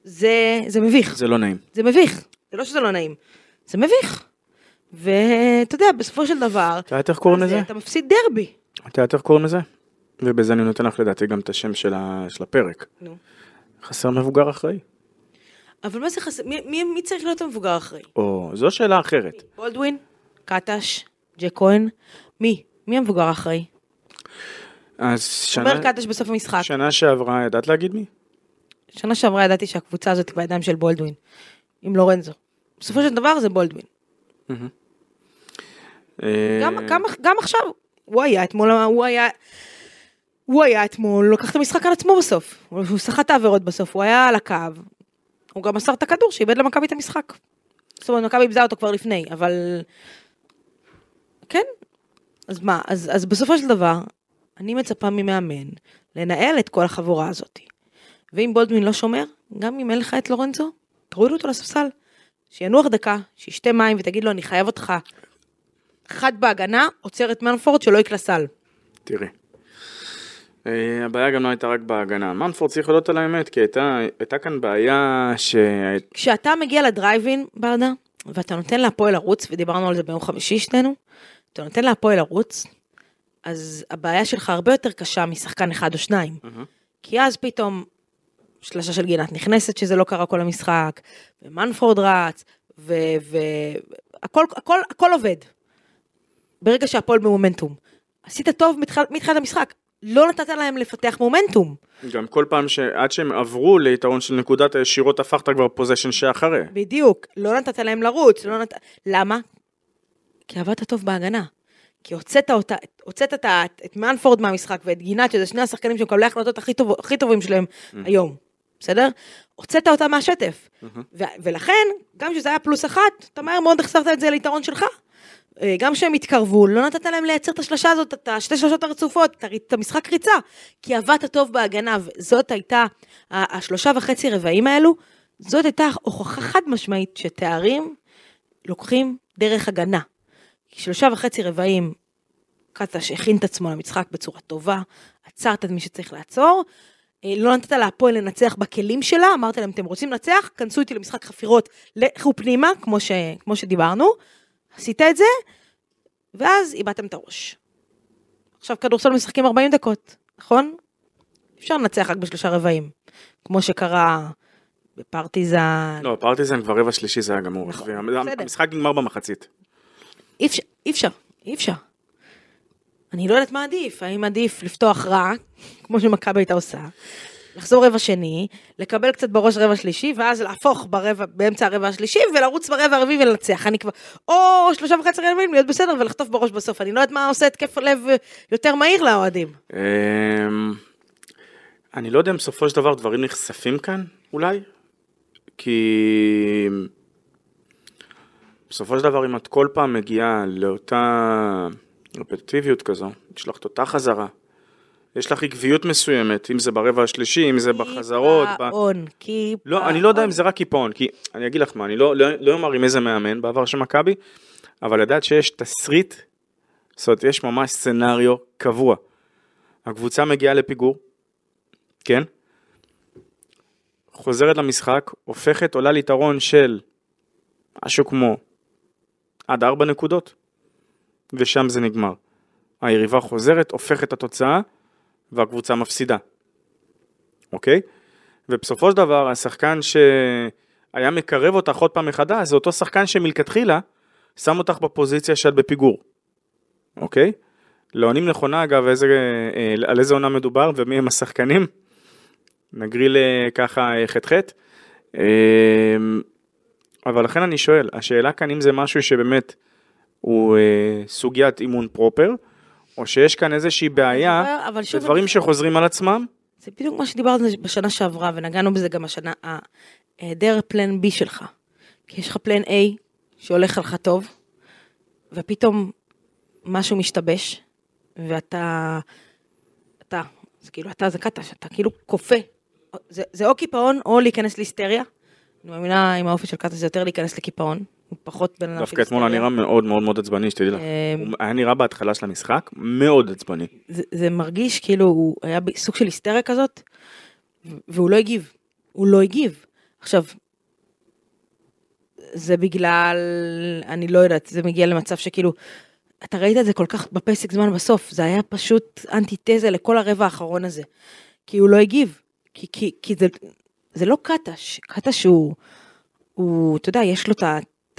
זה, זה מביך, זה לא נעים. זה מביך. זה לא שזה לא נעים, זה מביך. ואתה יודע, בסופו של דבר, אתה יודעת איך קוראים לזה? אתה מפסיד דרבי. אתה יודעת איך קוראים לזה? ובזה אני נותן לך לדעתי גם את השם של ה- של הפרק. נו. חסר מבוגר אחראי. אבל מה זה חסר, מי, מי, מי צריך להיות המבוגר האחראי? או, זו שאלה אחרת. בולדווין, קטש, ג'ק כהן, מי? מי המבוגר האחראי? אז שנה, אומר קטש בסוף המשחק. שנה שעברה, ידעת להגיד מי? שנה שעברה ידעתי שהקבוצה הזאת היא בידיים של בולדווין, עם לורנזו. בסופו של דבר זה בולדווין. אה, גם, גם, גם עכשיו, הוא היה אתמול, הוא היה, הוא היה אתמול, לקח את המשחק על עצמו בסוף. הוא סחט את העבירות בסוף, הוא היה על הקו. הוא גם מסר את הכדור שאיבד למכבי את המשחק. זאת אומרת, מכבי איבדה אותו כבר לפני, אבל... כן. אז מה, אז, אז בסופו של דבר, אני מצפה ממאמן לנהל את כל החבורה הזאת. ואם בולדווין לא שומר, גם אם אין לך את לורנזו, תורידו אותו לספסל. שינוח דקה, שישתה מים ותגיד לו, אני חייב אותך אחד בהגנה, עוצר את מנפורד שלא יקלע סל. תראי. אה, הבעיה גם לא הייתה רק בהגנה. מנפורד צריך לדעת על האמת, כי הייתה, הייתה כאן בעיה ש... כשאתה מגיע לדרייבין, ברדה, ואתה נותן להפועל לרוץ, ודיברנו על זה ביום חמישי שנינו, אתה נותן להפועל לרוץ, אז הבעיה שלך הרבה יותר קשה משחקן אחד או שניים. כי אז פתאום שלושה של גינת נכנסת, שזה לא קרה כל המשחק, ומנפורד רץ, והכל הכל, הכל עובד. ברגע שהפועל במומנטום. עשית טוב מתחילת המשחק, לא נתת להם לפתח מומנטום. גם כל פעם שעד שהם עברו ליתרון של נקודת הישירות, הפכת כבר פוזיישן שאחרי. בדיוק, לא נתת להם לרוץ, לא נת... למה? כי עבדת טוב בהגנה. כי הוצאת אותה, הוצאת את, את, את מנפורד מהמשחק ואת גינת, שזה שני השחקנים שמקבלי ההחלטות הכי, טוב, הכי טובים שלהם mm-hmm. היום, בסדר? הוצאת אותה מהשטף. Mm-hmm. ו- ולכן, גם כשזה היה פלוס אחת, אתה מהר מאוד החזרת את זה ליתרון שלך. אה, גם כשהם התקרבו, לא נתת להם לייצר את השלושה הזאת, את השתי שלושות הרצופות, את המשחק ריצה, כי עבדת טוב בהגנה, וזאת הייתה, השלושה וחצי רבעים האלו, זאת הייתה הוכחה חד משמעית שתארים לוקחים דרך הגנה. שלושה וחצי רבעים, קטש הכין את עצמו למשחק בצורה טובה, עצרת את מי שצריך לעצור, אה, לא נתת להפועל לנצח בכלים שלה, אמרת להם, אתם רוצים לנצח? כנסו איתי למשחק חפירות, לכו פנימה, כמו, ש, כמו שדיברנו. עשית את זה, ואז איבדתם את הראש. עכשיו כדורסל משחקים 40 דקות, נכון? אפשר לנצח רק בשלושה רבעים, כמו שקרה בפרטיזן. לא, פרטיזן כבר רבע שלישי זה היה גמור. נכון, בסדר. המשחק נגמר במחצית. אי אפשר, אי אפשר, אי אפשר. אני לא יודעת מה עדיף, האם עדיף לפתוח רע, כמו שמכבי הייתה עושה, לחזור רבע שני, לקבל קצת בראש רבע שלישי, ואז להפוך ברבע, באמצע הרבע השלישי, ולרוץ ברבע הרביעי ולנצח. אני כבר, או שלושה וחצי רבעים להיות בסדר ולחטוף בראש בסוף. אני לא יודעת מה עושה התקף לב יותר מהיר לאוהדים. אמ, אני לא יודע אם בסופו של דבר דברים נחשפים כאן, אולי, כי בסופו של דבר אם את כל פעם מגיעה לאותה רפטטיביות כזו, את אותה חזרה, יש לך עקביות מסוימת, אם זה ברבע השלישי, אם זה בחזרות. קיפאון, קיפאון. לא, אני לא יודע אם זה רק קיפאון, כי אני אגיד לך מה, אני לא, לא, לא אומר עם איזה מאמן בעבר של מכבי, אבל לדעת שיש תסריט, זאת אומרת, יש ממש scenario קבוע. הקבוצה מגיעה לפיגור, כן? חוזרת למשחק, הופכת, עולה ליתרון של משהו כמו עד ארבע נקודות, ושם זה נגמר. היריבה חוזרת, הופכת את התוצאה, והקבוצה מפסידה, אוקיי? ובסופו של דבר השחקן שהיה מקרב אותך עוד פעם מחדש זה אותו שחקן שמלכתחילה שם אותך בפוזיציה שאת בפיגור, אוקיי? לא עונים נכונה אגב איזה, אה, על איזה עונה מדובר ומי הם השחקנים, נגריל ככה ח"ח. אמ, אבל לכן אני שואל, השאלה כאן אם זה משהו שבאמת הוא אה, סוגיית אימון פרופר, או שיש כאן איזושהי בעיה, זה דברים שחוזרים על עצמם. זה בדיוק מה שדיברנו בשנה שעברה, ונגענו בזה גם השנה, היעדר פלן B שלך. כי יש לך פלן A שהולך לך טוב, ופתאום משהו משתבש, ואתה, אתה, זה כאילו אתה זה קטש, אתה כאילו כופה. זה, זה או קיפאון או להיכנס להיסטריה. אני מאמינה עם האופי של קטש זה יותר להיכנס לקיפאון. הוא פחות בן אדם דווקא אתמול היה נראה מאוד מאוד מאוד עצבני, שתדעי לך. אמ, הוא היה נראה בהתחלה של המשחק מאוד עצבני. זה מרגיש כאילו הוא היה בסוג של היסטריה כזאת, והוא לא הגיב. הוא לא הגיב. עכשיו, זה בגלל, אני לא יודעת, זה מגיע למצב שכאילו, אתה ראית את זה כל כך בפסק זמן בסוף, זה היה פשוט אנטיתזה לכל הרבע האחרון הזה. כי הוא לא הגיב. כי, כי, כי זה, זה לא קטש, קטש הוא, הוא, אתה יודע, יש לו את.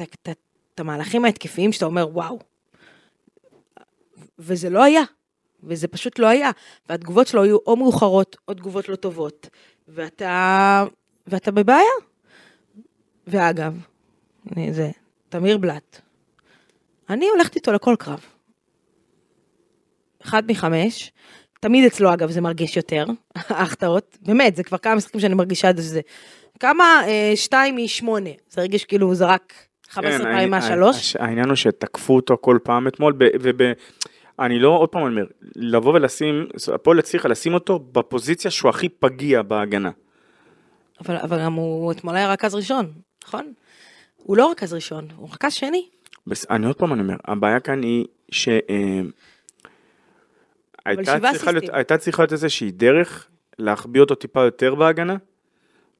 את, המהלכים ההתקפיים שאתה אומר וואו. וזה לא היה, וזה פשוט לא היה, והתגובות שלו היו או מאוחרות או תגובות לא טובות. ואתה, ואתה בבעיה. ואגב, זה תמיר בלאט, אני הולכת איתו לכל קרב. אחד מחמש, תמיד אצלו אגב זה מרגיש יותר, ההחטאות, באמת, זה כבר כמה משחקים שאני מרגישה את זה. כמה? אה, שתיים משמונה, זה הרגיש כאילו הוא זרק 15 כן, פעמים מהשלוש. הש- העניין הוא שתקפו אותו כל פעם אתמול, וב... אני לא, עוד פעם אני אומר, לבוא ולשים, הפועל הצליחה לשים אותו בפוזיציה שהוא הכי פגיע בהגנה. אבל, אבל גם הוא אתמול היה רכז ראשון, נכון? הוא לא רכז ראשון, הוא רכז שני. בס- אני עוד פעם אני אומר, הבעיה כאן היא ש... אה, הייתה צריכה להיות-. הייתה צריכה להיות איזושהי דרך להחביא אותו טיפה יותר בהגנה,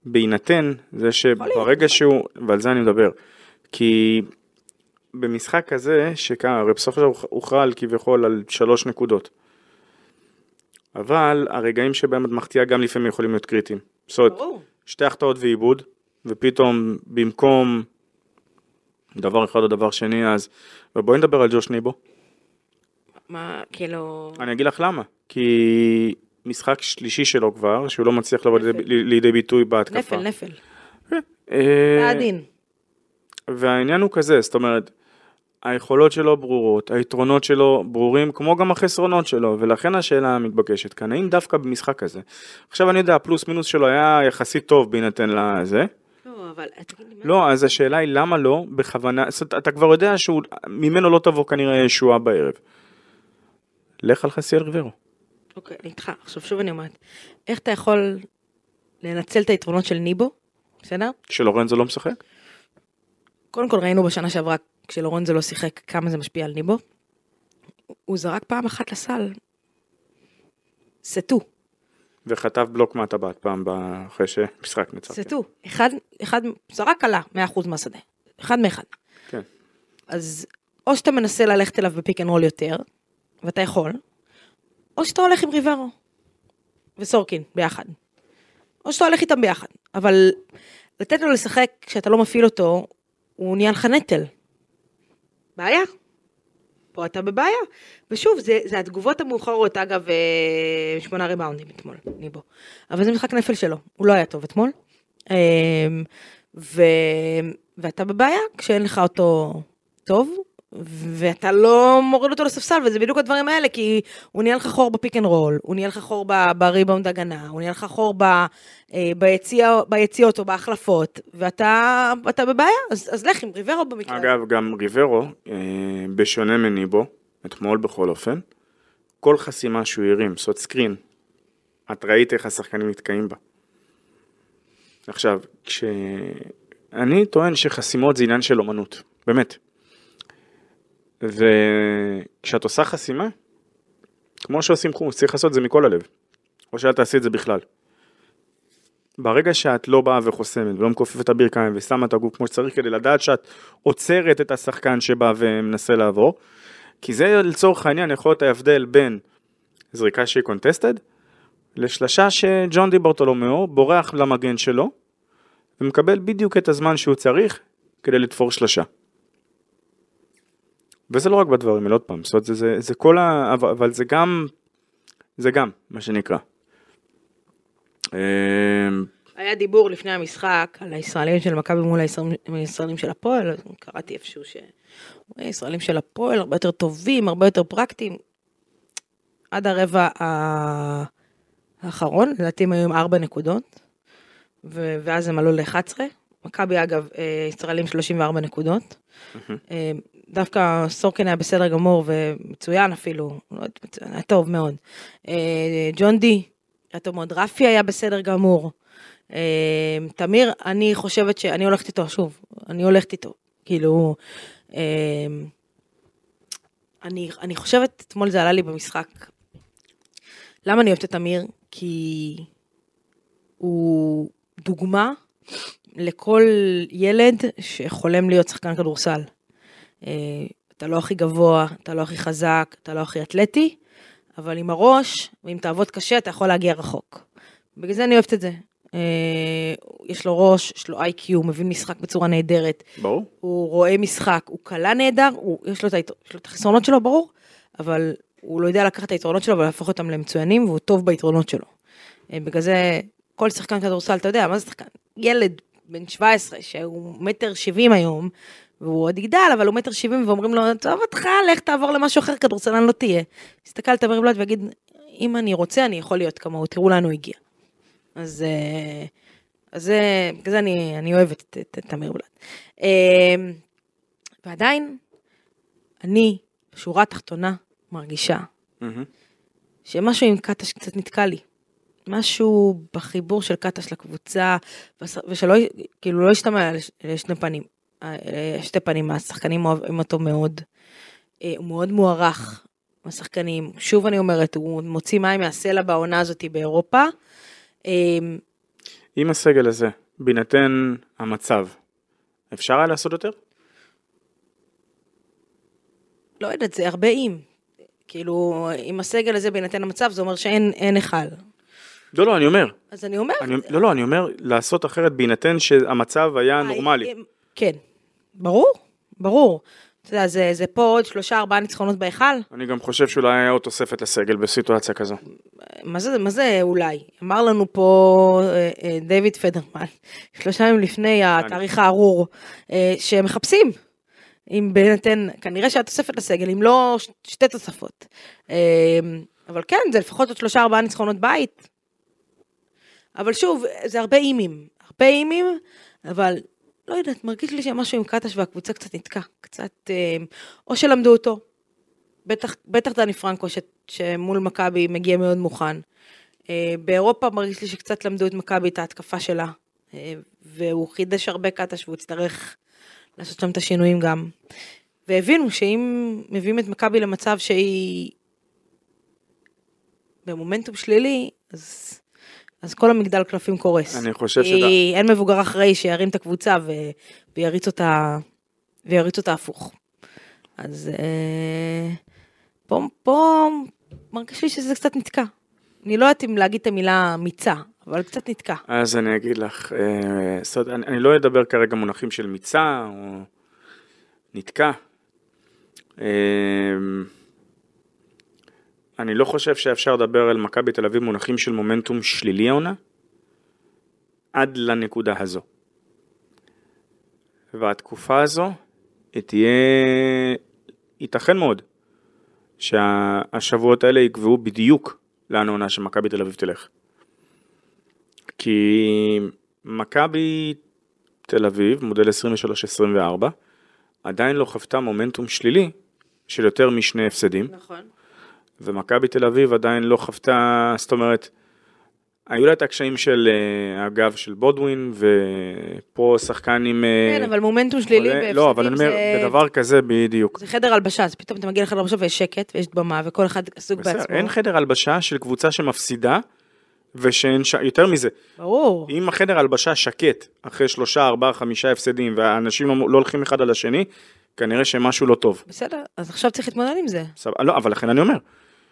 בהינתן זה שברגע שהוא, ועל זה אני מדבר, כי במשחק כזה, שכמה, הרי בסופו של דבר הוכרע על כביכול על שלוש נקודות. אבל הרגעים שבהם את מחטיאה גם לפעמים יכולים להיות קריטיים. זאת אומרת. שתי החטאות ועיבוד, ופתאום במקום דבר אחד או דבר שני אז, ובואי נדבר על ג'וש ניבו. מה, כאילו... אני אגיד לך למה, כי משחק שלישי שלו כבר, שהוא לא מצליח לבוא לידי, ביטוי בהתקפה. נפל, נפל. אה, זה הדין. והעניין הוא כזה, זאת אומרת, היכולות שלו ברורות, היתרונות שלו ברורים, כמו גם החסרונות שלו, ולכן השאלה המתבקשת כאן, האם דווקא במשחק הזה, עכשיו אני יודע, הפלוס מינוס שלו היה יחסית טוב בהינתן לזה, לא, אבל. לא, אז השאלה היא למה לא בכוונה, אתה כבר יודע שממנו לא תבוא כנראה ישועה בערב. לך על חסיאל ריברו. אוקיי, אני איתך. עכשיו שוב אני אומרת, איך אתה יכול לנצל את היתרונות של ניבו, בסדר? שלורנזו לא משחק? קודם כל ראינו בשנה שעברה, כשלורנזו לא שיחק, כמה זה משפיע על ניבו. הוא זרק פעם אחת לסל. סטו, וחטף בלוק מהטבעת פעם אחרי שמשחק ניצח. סטו. אחד, אחד, זרק עלה 100% מהשדה. אחד מאחד. כן. אז או שאתה מנסה ללכת אליו ב pick and roll יותר, ואתה יכול, או שאתה הולך עם ריברו וסורקין ביחד. או שאתה הולך איתם ביחד. אבל לתת לו לשחק כשאתה לא מפעיל אותו, הוא נהיה לך נטל. בעיה. פה אתה בבעיה. ושוב, זה, זה התגובות המאוחרות, אגב, אה, שמונה ריבאונדים אתמול, ניבו. אבל זה משחק נפל שלו, הוא לא היה טוב אתמול. אה, ו... ואתה בבעיה כשאין לך אותו טוב, ואתה לא מוריד אותו לספסל, וזה בדיוק הדברים האלה, כי הוא נהיה לך חור ב pick and roll, הוא נהיה לך חור בריבאונד הגנה, הוא נהיה לך חור ב, אה, ביציע, ביציאות או בהחלפות, ואתה אתה בבעיה, אז, אז לך עם ריברו במקרה. אגב, גם ריברו, אה, בשונה מניבו, אתמול בכל אופן, כל חסימה שהוא הרים, solid screen, את ראית איך השחקנים נתקעים בה. עכשיו, כש... אני טוען שחסימות זה עניין של אומנות, באמת. וכשאת עושה חסימה, כמו שעושים חומוס, צריך לעשות את זה מכל הלב. או שאל תעשי את זה בכלל. ברגע שאת לא באה וחוסמת ולא מכופפת את הברכיים ושמה את הגוף כמו שצריך כדי לדעת שאת עוצרת את השחקן שבא ומנסה לעבור, כי זה לצורך העניין יכול להיות ההבדל בין זריקה שהיא קונטסטד לשלשה שג'ון די ברטולומיאו בורח למגן שלו ומקבל בדיוק את הזמן שהוא צריך כדי לתפור שלשה. וזה לא רק בדברים האלה, עוד פעם, זאת אומרת, זה, זה, זה כל ה... אבל, זה גם, זה גם, מה שנקרא. אמ, היה דיבור לפני המשחק על הישראלים של מכבי מול הישראלים- של הפועל, קראתי איפשהו שהישראלים של הפועל הרבה יותר טובים, הרבה יותר פרקטיים. עד הרבע האחרון, לדעתי הם היו עם ארבע נקודות, ו- ואז הם עלו ל-11. מכבי אגב, אה, ישראלים 34 נקודות. אה, דווקא סורקין היה בסדר גמור ומצוין אפילו, לא היה טוב מאוד. אה, ג'ון די, היה טוב מאוד. רפי היה בסדר גמור. אה, תמיר, אני חושבת שאני הולכת איתו, שוב, אני הולכת איתו. כאילו, אה, אני, אני חושבת, אתמול זה עלה לי במשחק. למה אני אוהבת את תמיר? כי הוא דוגמה לכל ילד שחולם להיות שחקן כדורסל. אה, אתה לא הכי גבוה, אתה לא הכי חזק, אתה לא הכי אתלטי, אבל עם הראש, ואם תעבוד קשה, אתה יכול להגיע רחוק. בגלל זה אני אוהבת את זה. אה, יש לו ראש, יש לו איי-קיו, הוא מבין משחק בצורה נהדרת, ברור. הוא רואה משחק, הוא קלה נהדר, הוא, יש, לו את היתר, יש לו את החסרונות שלו, ברור, אבל הוא לא יודע לקחת את היתרונות שלו ולהפוך אותם למצוינים, והוא טוב ביתרונות שלו. אה, בגלל זה כל שחקן כדורסל, אתה יודע, מה זה שחקן? ילד בן 17, שהוא מטר 70 היום, והוא עוד יגדל, אבל הוא מטר 70, ואומרים לו, טוב אותך, לך תעבור למשהו אחר, כדורסלן לא תהיה. יסתכל על תמיר בלאט ויגיד, אם אני רוצה, אני יכול להיות כמוהו, תראו לאן הוא הגיע. אז, אה, אז זה, בגלל זה אני, אני אוהבת את, את, את תמיר בלאט. אה, ועדיין, אני, בשורה התחתונה, מרגישה מהמם. שמשהו עם קטש קצת נתקע לי. משהו בחיבור של קטש לקבוצה, ושלא, כאילו לא ישתמע לש- לשני פנים. אה, אה, שתי פנים, השחקנים אוהבים אותו מאוד. אה, הוא מאוד מוערך, השחקנים. שוב אני אומרת, הוא מוציא מים מהסלע בעונה הזאת באירופה. אה, עם הסגל הזה, בהינתן המצב, אפשר היה לעשות יותר? לא יודעת, זה הרבה אם. כאילו, עם הסגל הזה בהינתן המצב, זה אומר שאין אין היכל. לא, לא, אני אומר. אז אני אומרת, אני, לא, לא, אני אומר לעשות אחרת בהינתן שהמצב היה נורמלי. כן, ברור, ברור. אתה יודע, זה, זה פה עוד שלושה ארבעה ניצחונות בהיכל. אני גם חושב שאולי היה עוד תוספת לסגל בסיטואציה כזו. מה זה, מה זה אולי? אמר לנו פה אה, אה, דיוויד פדרמן, שלושה ימים לפני התאריך הארור, אה, שמחפשים. אם בהינתן, כנראה שהיה תוספת לסגל, אם לא ש- שתי תוספות. אה, אבל כן, זה לפחות עוד שלושה ארבעה ניצחונות בית. אבל שוב, זה הרבה אימים. הרבה אימים, אבל לא יודעת, מרגיש לי שמשהו עם קטש והקבוצה קצת נתקע. קצת, אה, או שלמדו אותו, בטח, בטח דני פרנקו ש, שמול מכבי מגיע מאוד מוכן. אה, באירופה מרגיש לי שקצת למדו את מכבי את ההתקפה שלה, אה, והוא חידש הרבה קטש והוא יצטרך לעשות שם את השינויים גם. והבינו שאם מביאים את מכבי למצב שהיא במומנטום שלילי, אז, אז כל המגדל קלפים קורס. אני חושב שאתה- אין מבוגר אחראי שירים את הקבוצה ו, ויריץ אותה, ויריץ אותה הפוך. אז אה, פה, פה מרגיש לי שזה קצת נתקע. אני לא יודעת אם להגיד את המילה מיצה, אבל קצת נתקע. אז אני אגיד לך, אה, סוד, אני, אני לא אדבר כרגע מונחים של מיצה או נתקע. אה, אני לא חושב שאפשר לדבר על מכבי תל אביב מונחים של מומנטום שלילי העונה, עד לנקודה הזו. והתקופה הזו, היא תהיה, ייתכן מאוד שהשבועות האלה יקבעו בדיוק לאן העונה של מכבי תל אביב תלך. כי מכבי תל אביב, מודל 23-24, עדיין לא חוותה מומנטום שלילי של יותר משני הפסדים, נכון. ומכבי תל אביב עדיין לא חוותה, זאת אומרת, היו לה את הקשיים של אה, הגב של בודווין, ופה שחקן עם... אה, כן, אבל מומנטום שלילי בהפסדים לא, אבל אני אומר, זה... בדבר כזה בדיוק. זה חדר הלבשה, אז פתאום אתה מגיע לחדר הלבשה ויש שקט ויש דממה וכל אחד עסוק בסדר, בעצמו. אין חדר הלבשה של קבוצה שמפסידה, ושאין ש... יותר מזה, ברור. אם החדר הלבשה שקט אחרי שלושה, ארבעה, חמישה הפסדים, והאנשים לא, לא הולכים אחד על השני, כנראה שמשהו לא טוב. בסדר, אז עכשיו צריך להתמודד עם זה. סבבה, לא, אבל לכן אני אומר,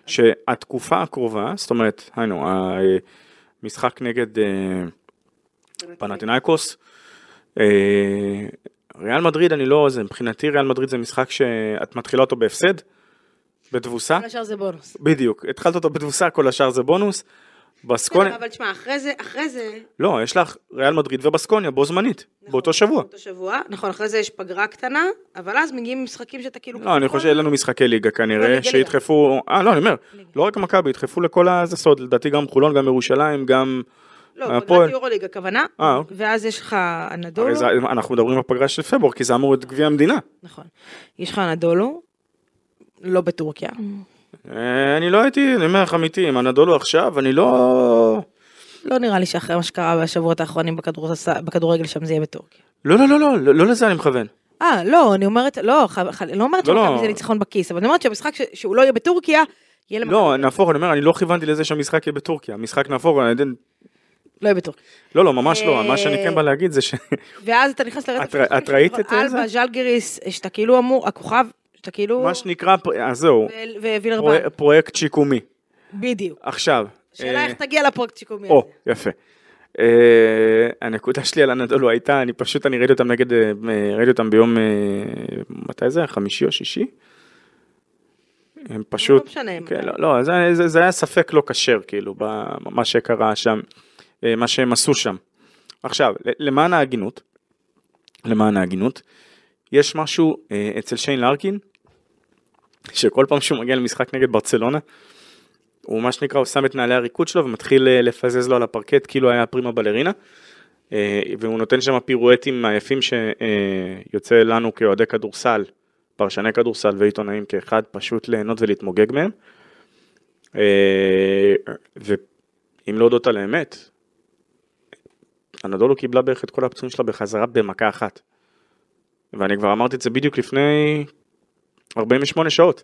שהתקופה הקרובה, זאת אומרת, היינו, המשחק נגד אה, פנטינאיקוס, אה, ריאל מדריד, אני לא, זה, מבחינתי ריאל מדריד זה משחק שאת מתחילה אותו בהפסד, בתבוסה, כל השאר זה בונוס. בדיוק, התחלת אותו בתבוסה, כל השאר זה בונוס. בסקוניה, בסדר, אבל תשמע, אחרי זה, אחרי זה, לא, יש לך ריאל מדריד ובסקוניה בו זמנית, באותו שבוע. באותו שבוע, נכון, אחרי זה יש פגרה קטנה, אבל אז מגיעים משחקים שאתה כאילו... לא, אני חושב, אין לנו משחקי ליגה לא, כנראה, ליגה, שידחפו, אה, לא, אני אומר. לא רק מכבי, ידחפו לכל הזה סוד, לדעתי גם חולון, גם ירושלים, גם... לא. פגרת יורוליג הכוונה, אה, אוקיי. ואז יש לך אנדולו, אנחנו מדברים על פגרה של פברואר, כי זה אמור להיות גביע המדינה. נכון, יש לך אנדולו, לא בטורקיה, אה, אני לא הייתי, אני אומר לך אמיתי, עם הנדולו עכשיו, אני לא... לא נראה לי שאחרי מה שקרה בשבועות האחרונים בכדורגל שם זה יהיה בטורקיה. לא, לא, לא, לא, לא לא לזה אני מכוון. אה, לא, אני אומרת, לא, לא אומרת לא, לא. שמכבי זה ניצחון בכיס, אבל אני אומרת שהמשחק שהוא לא יהיה בטורקיה, יהיה למכבי. לא, נהפוך, אני אומר, אני לא כיוונתי לזה שהמשחק יהיה בטורקיה. המשחק נהפוך, אני יודע- לא יהיה בטורקיה. לא, לא, ממש לא, מה שאני אה, כן בא להגיד זה ש... ואז אתה נכנס לרצף. את ראית את אלבה, זה? ז'לגיריס, שאתה כאילו אמור, הכוכב, שאתה כאילו... מה שנקרא, אז זהו, ו- ווילרבן. פרויקט- פרויקט שיקומי. בדיוק. עכשיו. השאלה אה, איך תגיע לפרויקט שיקומי או, הזה. יפה. אה, הנקודה שלי על הנדולו הייתה, אני פשוט, אני ראיתי אותם נגד, אה, ראיתי אותם ביום, אה, מתי זה? חמישי או שישי? הם פשוט, לא משנה. כן, לא, לא, זה, זה, זה היה ספק לא כשר, כאילו, במה שקרה שם. אה, מה שהם עשו שם. עכשיו, למען ההגינות, למען ההגינות, יש משהו אה, אצל שיין לארקין, שכל פעם שהוא מגיע למשחק נגד ברצלונה, הוא מה שנקרא, הוא שם את נעלי הריקוד שלו ומתחיל אה, לפזז לו על הפרקט כאילו היה פרימה בלרינה. אה, והוא נותן שם פירואטים היפים שיוצא לנו כאוהדי כדורסל, פרשני כדורסל ועיתונאים כאחד, פשוט ליהנות ולהתמוגג מהם. אה, ואם להודות על האמת, אנדולו קיבלה בערך את כל הפצועים שלה בחזרה במכה אחת. ואני כבר אמרתי את זה בדיוק לפני 48 שעות.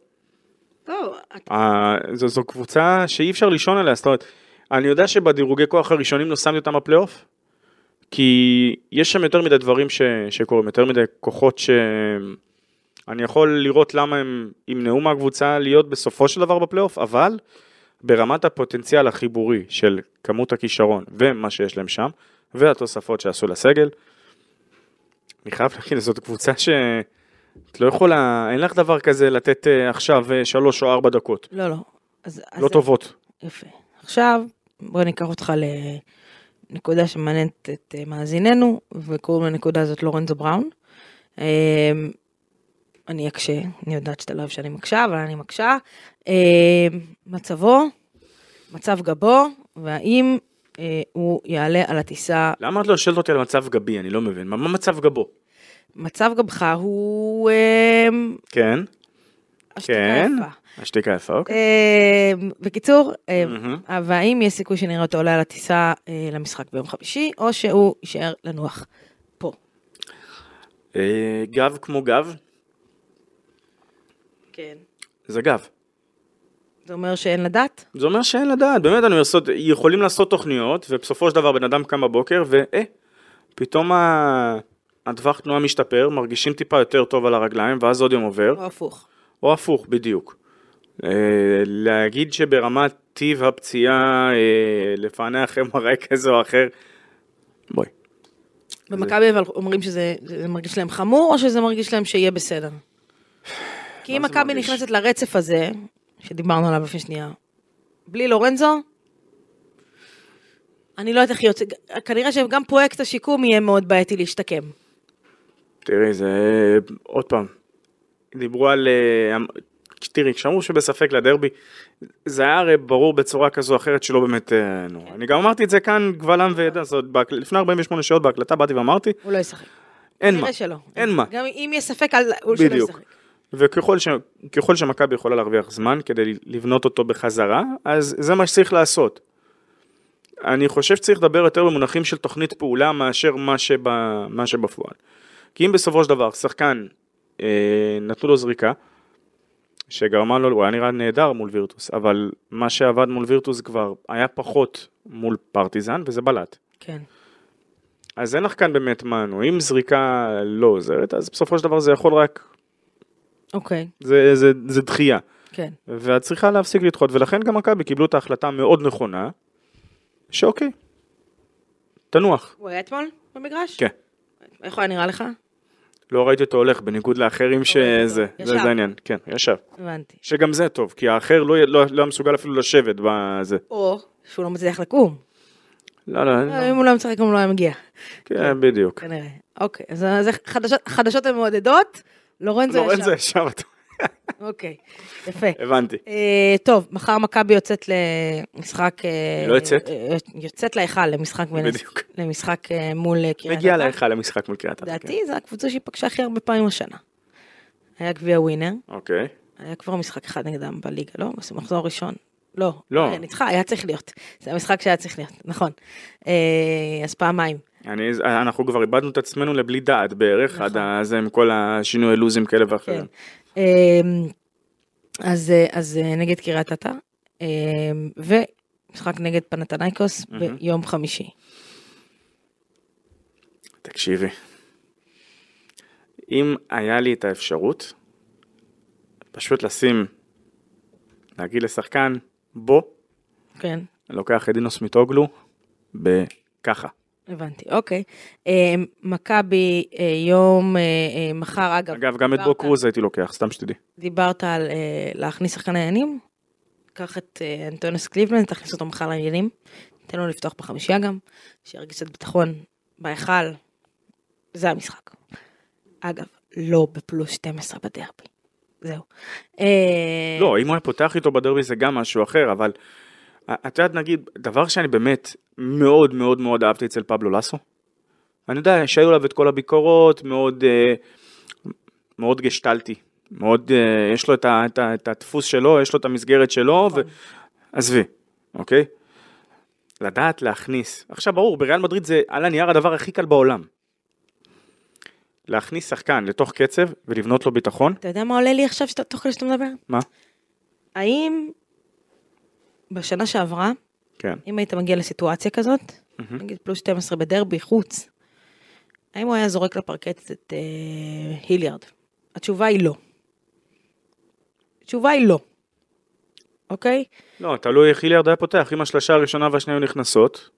זו, זו קבוצה שאי אפשר לישון עליה, זאת אומרת, אני יודע שבדירוגי כוח הראשונים לא שמתי אותם בפלייאוף, כי יש שם יותר מדי דברים ש, שקורים, יותר מדי כוחות שאני יכול לראות למה הם ימנעו מהקבוצה להיות בסופו של דבר בפלייאוף, אבל ברמת הפוטנציאל החיבורי של כמות הכישרון ומה שיש להם שם, והתוספות שעשו לסגל, אני חייב להגיד, זאת קבוצה ש... את לא יכולה, אין לך דבר כזה לתת אה, עכשיו אה, שלוש או ארבע דקות. לא, לא. אז, אז לא טובות. יפה. עכשיו, בוא ניקח אותך לנקודה שמעניינת את אה, מאזיננו, וקוראים לנקודה הזאת לורנזו בראון. אה, אני אקשה, אני יודעת שאתה לא אוהב שאני מקשה, אבל אני מקשה. אה, מצבו, מצב גבו, והאם הוא יעלה על הטיסה, למה את לא שואלת אותי על מצב גבי? אני לא מבין. מה מצב גבו? מצב גבך הוא אה, כן, השתיקה כן. יפה. השתיקה יפה, אוקיי. אה, בקיצור, אה, מהמם. והאם יש סיכוי שנראה אותו עולה על הטיסה אה, למשחק ביום חמישי, או שהוא יישאר לנוח פה? אה, גב כמו גב, כן. זה גב. זה אומר שאין לדעת? זה אומר שאין לדעת, באמת, אני לעשות, יכולים לעשות תוכניות, ובסופו של דבר בן אדם קם בבוקר, ואה, פתאום ה- הטווח תנועה משתפר, מרגישים טיפה יותר טוב על הרגליים, ואז עוד יום עובר, או הפוך. או הפוך, בדיוק. אה, להגיד שברמת טיב הפציעה, אה, לפענח מראה כזה או אחר, בואי. במכבי אבל אומרים שזה זה מרגיש להם חמור, או שזה מרגיש להם שיהיה בסדר? כי אם מכבי? נכנסת לרצף הזה, שדיברנו עליו לפני שנייה, בלי לורנזו, אני לא יודעת איך יוצא, כנראה שגם פרויקט השיקום יהיה מאוד בעייתי להשתקם. תראי, זה עוד פעם, דיברו על, אה, אמ- תראי, כשאמרו שבספק לדרבי, זה היה הרי ברור בצורה כזו או אחרת שלא באמת, אה, נו, אני גם אמרתי את זה כאן קבל עם ועדה, זאת לפני 48 שעות בהקלטה באתי ואמרתי, הוא לא ישחק. אין מה, שלא. אין מה. גם אם יש ספק, על- הוא שלא. ישחק. וככל ש- שמכבי יכולה להרוויח זמן כדי לבנות אותו בחזרה, אז זה מה שצריך לעשות. אני חושב שצריך לדבר יותר במונחים של תוכנית פעולה מאשר מה, שבא, מה שבפועל. כי אם בסופו של דבר שחקן אה, נתנו לו זריקה, שגרמה לו, הוא היה נראה נהדר מול וירטוס, אבל מה שעבד מול וירטוס כבר היה פחות מול פרטיזן וזה בלט. כן. אז אין לך כאן באמת מענו, אם זריקה לא עוזרת, אז בסופו של דבר זה יכול רק, אוקיי, זה, זה, זה דחייה. כן. ואת צריכה להפסיק לדחות, ולכן גם מכבי קיבלו את ההחלטה המאוד נכונה, שאוקיי, תנוח. הוא היה אתמול במגרש? כן. איך הוא היה נראה לך? לא ראיתי אותו הולך, בניגוד לאחרים שזה. זה, ישב. העניין, כן, ישב. הבנתי. שגם זה טוב, כי האחר לא, לא, לא היה מסוגל אפילו לשבת בזה. או שהוא לא מצליח לקום. לא, לא, אם הוא לא משחק, הוא לא היה מגיע. כן, בדיוק. כנראה. אוקיי, אז חדשות- המעודדות. לורנזו לורנזו ישב. אוקיי, יפה. הבנתי. אה, טוב, מחר מכבי יוצאת למשחק... אה, לא יוצאת? אה, יוצאת להיכל למשחק בדיוק. למשחק מול קריית אתא. להיכל למשחק מול קריית אתא. כן. לדעתי זו הקבוצה שהיא פגשה הכי הרבה פעמים השנה. היה גביע ווינר, אוקיי. היה כבר משחק אחד נגדם בליגה, לא? במחזור ראשון. לא, לא. ניצחה, היה צריך להיות. זה המשחק שהיה צריך להיות, נכון. אז פעמיים. אני, אנחנו כבר איבדנו את עצמנו לבלי דעת בערך, נכון. עד הזה עם כל השינוי לוזים כאלה ואחרים. כן. אה, אז, אה, אז אה, נגד קריית אתא, אה, ומשחק נגד פנתנייקוס מהמם. ביום חמישי. תקשיבי, אם היה לי את האפשרות, פשוט לשים, להגיד לשחקן, בוא, כן, לוקח את דינוס מיטוגלו, בככה. הבנתי, אוקיי. אה, מכבי אה, יום, אה, אה, מחר, אגב. אגב, גם את בו קרוז הייתי לוקח, סתם שתדעי. דיברת על אה, להכניס שחקן לעניינים? קח את אה, אנטונס קליבלנד, תכניס אותו מחר לעניינים. תן לו לפתוח בחמישייה גם, שירגיש קצת ביטחון בהיכל. זה המשחק. אגב, לא בפלוס 12 בדרבי. זהו. אה, לא, אם הוא היה פותח איתו בדרבי זה גם משהו אחר, אבל את יודעת, נגיד, דבר שאני באמת מאוד מאוד מאוד אהבתי אצל פבלו לסו, אני יודע שהיו עליו את כל הביקורות, מאוד, אה, מאוד גשטלטי, מאוד, אה, יש לו את, ה, את, ה, את הדפוס שלו, יש לו את המסגרת שלו, נכון. ועזבי, אוקיי? לדעת להכניס, עכשיו ברור, בריאל מדריד זה על הנייר הדבר הכי קל בעולם. להכניס שחקן לתוך קצב ולבנות לו ביטחון, אתה יודע מה עולה לי עכשיו שאתה- תוך כדי שאתה מדבר? מה? האם בשנה שעברה, כן. אם היית מגיע לסיטואציה כזאת, מהמם. נגיד פלוס 12 בדרבי חוץ, האם הוא היה זורק לפרקט את אה, היליארד? התשובה היא לא. התשובה היא לא. אוקיי? לא, תלוי איך היליארד היה פותח, אם השלושה הראשונה והשנייה היו נכנסות,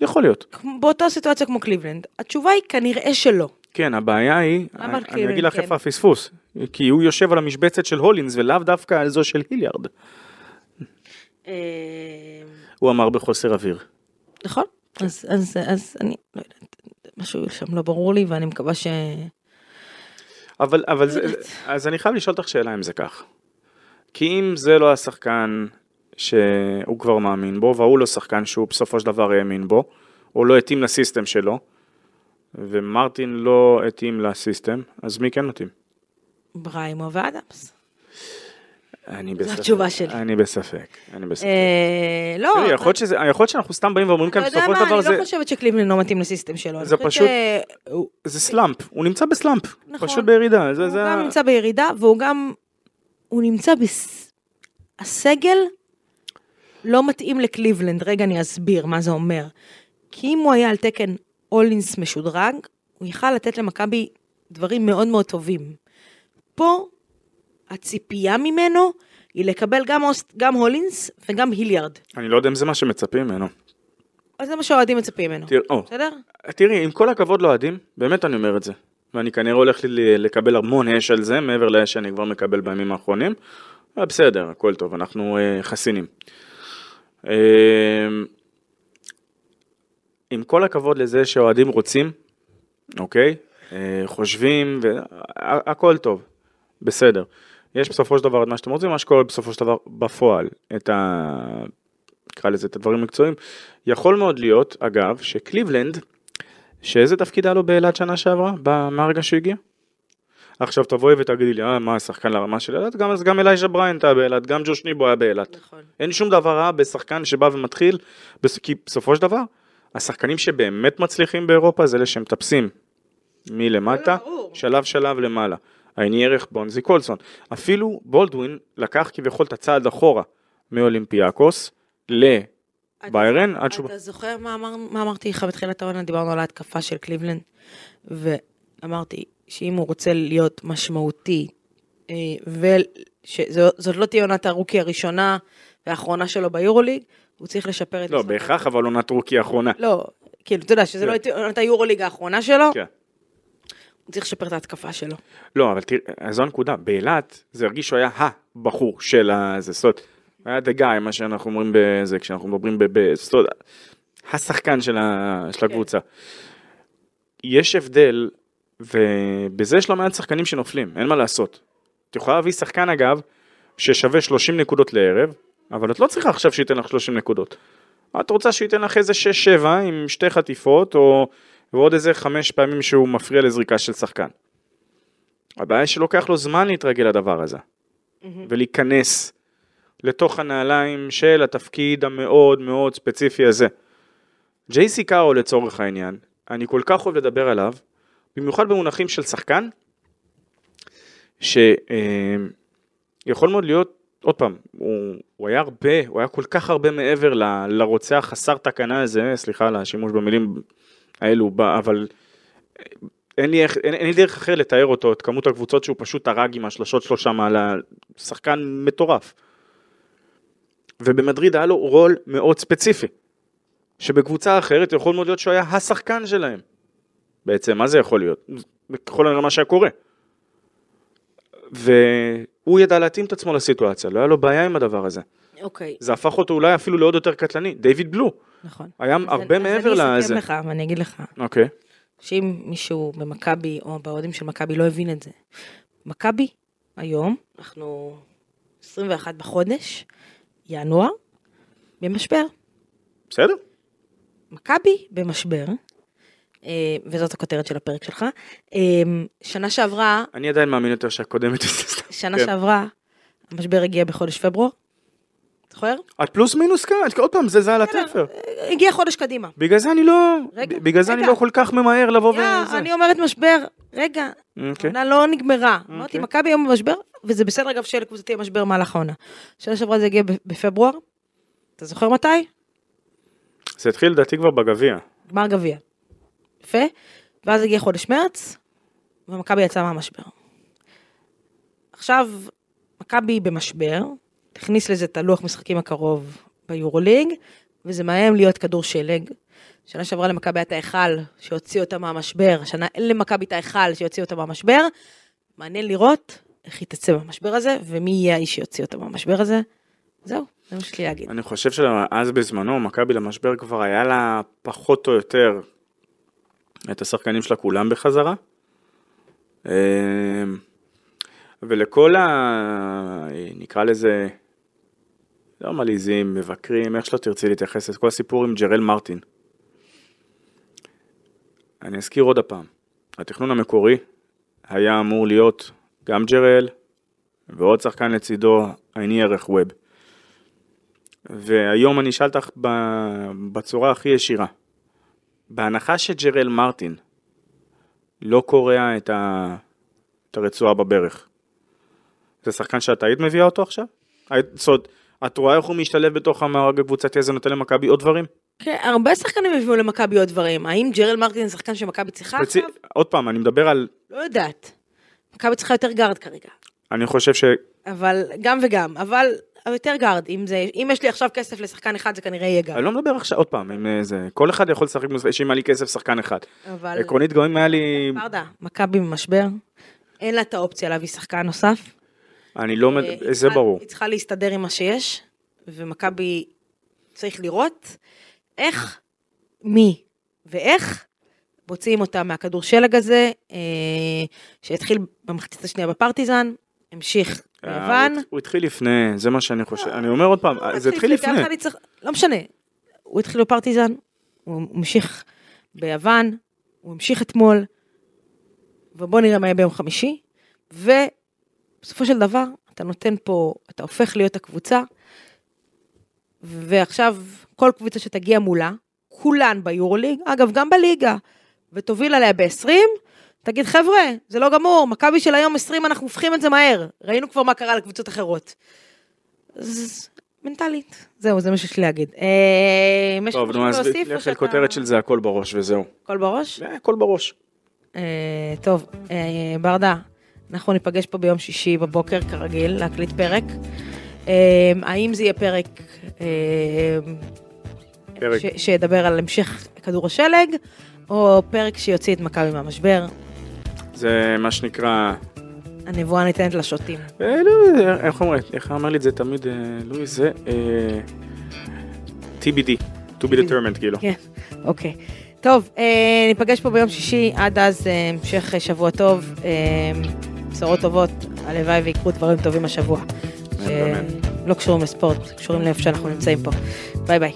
יכול להיות. באותה סיטואציה כמו קליבלנד, התשובה היא כנראה שלא. כן, הבעיה היא, אני כאילו, אגיד לך כן. איפה הפספוס, כי הוא יושב על המשבצת של הולינס ולאו דווקא על זו של היליארד. אה, הוא אמר בחוסר אוויר. נכון? אז, אז, אז אני לא יודעת, משהו שם לא ברור לי ואני מקווה ש... אבל, אבל זה, יודעת. אז אני חייב לשאול אותך שאלה אם זה כך. כי אם זה לא השחקן שהוא כבר מאמין בו, והוא לא שחקן שהוא בסופו של דבר האמין בו, או לא התאים לסיסטם שלו, ומרטין לא התאים לסיסטם, אז מי כן מתאים? בריימו ואדמס. אני זו בספק. התשובה שלי. אני בספק, אני בספק. אה, לא, יכול להיות שאנחנו סתם באים ואומרים כאן בסופו של דבר אני זה... לא חושבת שקליבלנד לא מתאים לסיסטם שלו. אני זה פשוט- זה סלאמפ, הוא נמצא בסלאמפ, נכון. פשוט בירידה, הוא גם נמצא בירידה והוא גם, הוא נמצא בס... הסגל לא מתאים לקליבלנד, רגע אני אסביר מה זה אומר. כי אם הוא היה על תקן אולינס משודרג, הוא יכל לתת למכבי דברים מאוד מאוד טובים. פה הציפייה ממנו היא לקבל גם, אוסט, גם הולינס וגם היליארד. אני לא יודע אם זה מה שמצפים ממנו. אז זה מה שהאוהדים מצפים ממנו. תראה, או, בסדר? תראי, עם כל הכבוד לאוהדים, באמת אני אומר את זה. ואני כנראה הולך לי לקבל המון אש על זה, מעבר לאש שאני כבר מקבל בימים האחרונים. אבל בסדר, הכל טוב, אנחנו אה, חסינים. אה, עם כל הכבוד לזה שאוהדים רוצים, אוקיי? אה, חושבים, והכל טוב, בסדר. יש בסופו של דבר את מה שאתם רוצים, מה שקורה בסופו של דבר בפועל, את ה... נקרא לזה את הדברים המקצועיים. יכול מאוד להיות, אגב, שקליבלנד, שאיזה תפקיד היה לו באילת שנה שעברה, מהרגע שהוא הגיע? עכשיו תבואי ותגידי לי, אה, מה, שחקן לרמה של אילת? גם, אז גם אלייז'ה בריינט היה באילת, גם ג'וש ניבו היה באילת. נכון. אין שום דבר רע בשחקן שבא ומתחיל, בס- כי בסופו של דבר, השחקנים שבאמת מצליחים באירופה זה אלה שמטפסים מלמטה. שלב שלב למעלה. העיני ערך בונזי קולסון. אפילו בולדווין לקח כביכול את הצעד אחורה מאולימפיאקוס לביירן, עד שהוא... אתה זוכר מה, אמר, מה אמרתי לך בתחילת העונה? דיברנו על ההתקפה של קליבלנד, ואמרתי שאם הוא רוצה להיות משמעותי, אה, וזאת לא תהיה עונת ה rookie הראשונה והאחרונה שלו ביורוליג, הוא צריך לשפר את... לא, בהכרח אבל עונת rookie האחרונה. לא, כאילו, אתה יודע שזה לא כן. עונת היורוליג האחרונה שלו, כן. צריך לשפר את ההתקפה שלו. לא, אבל תראה, זו הנקודה, באילת זה הרגיש שהוא היה הבחור של הזה, זאת אומרת, היה דה גיא, מה שאנחנו אומרים בזה, כשאנחנו מדברים ב... ב- זאת אומרת, השחקן של, ה, של הקבוצה. יש הבדל, ובזה יש לא מעט שחקנים שנופלים, אין מה לעשות. את יכולה להביא שחקן אגב, ששווה 30 נקודות לערב, אבל את לא צריכה עכשיו שייתן לך 30 נקודות. את רוצה שהוא ייתן לך איזה 6-7 עם שתי חטיפות, או ועוד איזה חמש פעמים שהוא מפריע לזריקה של שחקן. הבעיה שלוקח לו זמן להתרגל לדבר הזה, ולהיכנס לתוך הנעליים של התפקיד המאוד מאוד ספציפי הזה. ג'ייסי קארו לצורך העניין, אני כל כך אוהב לדבר עליו, במיוחד במונחים של שחקן, שיכול מאוד להיות, עוד פעם, הוא, הוא היה הרבה, הוא היה כל כך הרבה מעבר ל- לרוצח חסר תקנה הזה, סליחה על השימוש במילים האלו, אבל אין לי, איך, אין, אין לי דרך אחר לתאר אותו, את כמות הקבוצות שהוא פשוט הרג עם השלושות שלו שם על השחקן מטורף. ובמדריד היה לו רול מאוד ספציפי, שבקבוצה אחרת יכול מאוד להיות שהוא היה השחקן שלהם. בעצם, מה זה יכול להיות? ככל הנראה מה שהיה קורה. והוא ידע להתאים את עצמו לסיטואציה, לא היה לו בעיה עם הדבר הזה. אוקיי. זה הפך אותו אולי אפילו לעוד יותר קטלני. דיוויד בלו, נכון. היה אז הרבה אני- מעבר אז אני לזה. אסכם לך ואני אגיד לך, אוקיי. שאם מישהו במכבי או באוהדים של מכבי לא הבין את זה, מכבי היום, אנחנו 21 בחודש, ינואר, במשבר. בסדר. מכבי במשבר, אה, וזאת הכותרת של הפרק שלך. אה, שנה שעברה, אני עדיין מאמין יותר שהקודמת... שנה כן. שעברה, המשבר הגיע בחודש פברואר, זוכר? את פלוס מינוס כאן, עוד פעם, זה זה על התפר. הגיע חודש קדימה. בגלל זה אני לא... רגע, בגלל זה אני. לא כל כך ממהר לבוא וזה. אני אומרת משבר, רגע, אוקיי. העונה לא נגמרה. אמרתי, אוקיי. מכבי היום במשבר, וזה בסדר אגב שיהיה לקבוצתי משבר במהלך העונה. שנה שעברה זה הגיע בפברואר, אתה זוכר מתי? זה התחיל לדעתי כבר בגביע. גמר גביע. יפה. ואז הגיע חודש מרץ, ומכבי יצאה מהמשבר. עכשיו, מכבי במשבר, תכניס לזה את הלוח משחקים הקרוב ביורוליג, וזה מאיים להיות כדור שלג. שנה שעברה למכבי הייתה היכל שהוציא אותה מהמשבר, השנה אין למכבי את ההיכל שיוציא אותה מהמשבר. מעניין לראות איך היא תצא מהמשבר הזה, ומי יהיה האיש שיוציא אותה מהמשבר הזה. זהו, זה מה שיש להגיד. אני חושב שאז בזמנו, מכבי למשבר כבר היה לה פחות או יותר את השחקנים שלה כולם בחזרה. אמ, ולכל ה... נקרא לזה, לא מלעיזים, מבקרים, איך שלא תרצי להתייחס את כל הסיפור עם ג'רל מרטין. אני אזכיר עוד הפעם, התכנון המקורי היה אמור להיות גם ג'רל ועוד שחקן לצידו, עיני ערך ווב. והיום אני אשאל אותך בצורה הכי ישירה. בהנחה שג'רל מרטין לא קורע את, ה... את הרצועה בברך, זה שחקן שאת היית מביאה אותו עכשיו? היית, זאת אומרת, את רואה איך הוא משתלב בתוך המארג הקבוצתי הזה, נותן למכבי עוד דברים? כן, הרבה שחקנים הביאו למכבי עוד דברים. האם ג'רל מרטין זה שחקן שמכבי צריכה ספצי... עכשיו? עוד פעם, אני מדבר על... לא יודעת. מכבי צריכה יותר גארד כרגע. אני חושב ש... אבל גם וגם, אבל יותר גארד. אם, זה, אם יש לי עכשיו כסף לשחקן אחד, זה כנראה יהיה גארד. אני לא מדבר עכשיו, עוד פעם, אם אה, זה... כל אחד יכול לשחק, שאם היה לי כסף, שחקן אחד. אבל עקרונית, גם אם היה לי... ברדה, מכבי במשבר, אין לה את האופציה להביא שחקן נוסף. אני לא... אה, זה ברור. היא צריכה להסתדר עם מה שיש, ומכבי צריך לראות איך, מי ואיך מוציאים אותה מהכדור שלג הזה, אה, שהתחיל במחצית השנייה בפרטיזן, המשיך אה, ביוון. הוא- הוא התחיל לפני, זה מה שאני חושב. אני אומר עוד פעם, לא, זה התחיל לפני. לא משנה. הוא התחיל בפרטיזן, הוא המשיך ביוון, הוא המשיך אתמול, ובוא נראה מה יהיה ביום חמישי, ובסופו של דבר, אתה נותן פה, אתה הופך להיות הקבוצה, ועכשיו כל קבוצה שתגיע מולה, כולן ביורוליג, אגב, גם בליגה, ותוביל עליה ב-20, תגיד, חבר'ה, זה לא גמור, מכבי של היום 20, אנחנו הופכים את זה מהר. ראינו כבר מה קרה לקבוצות אחרות. אז מנטלית, זהו, זה מה שיש לי להגיד. אה, אם יש לך טוב, משהו נו, אז להוסיף, או שאתה... לכותרת של זה הכל בראש וזהו. הכל בראש? זה הכל בראש. אה, טוב, אה, ברדה, אנחנו ניפגש פה ביום שישי בבוקר, כרגיל, להקליט פרק. אה, האם זה יהיה פרק, אה, פרק. ש- שידבר על המשך כדור השלג, או פרק שיוציא את מכבי מהמשבר? זה מה שנקרא, הנבואה ניתנת לשוטים. אה, לא, איך אומרים, איך אמר לי את זה תמיד, אה, לואי, זה אה, TBD, to be determined, כאילו. כן, אוקיי. טוב, אה, ניפגש פה ביום שישי, עד אז אה, המשך שבוע טוב, אה, בשורות טובות, הלוואי ויקרו דברים טובים השבוע. אמן. לא קשורים לספורט, קשורים לאיפה שאנחנו נמצאים פה. ביי ביי.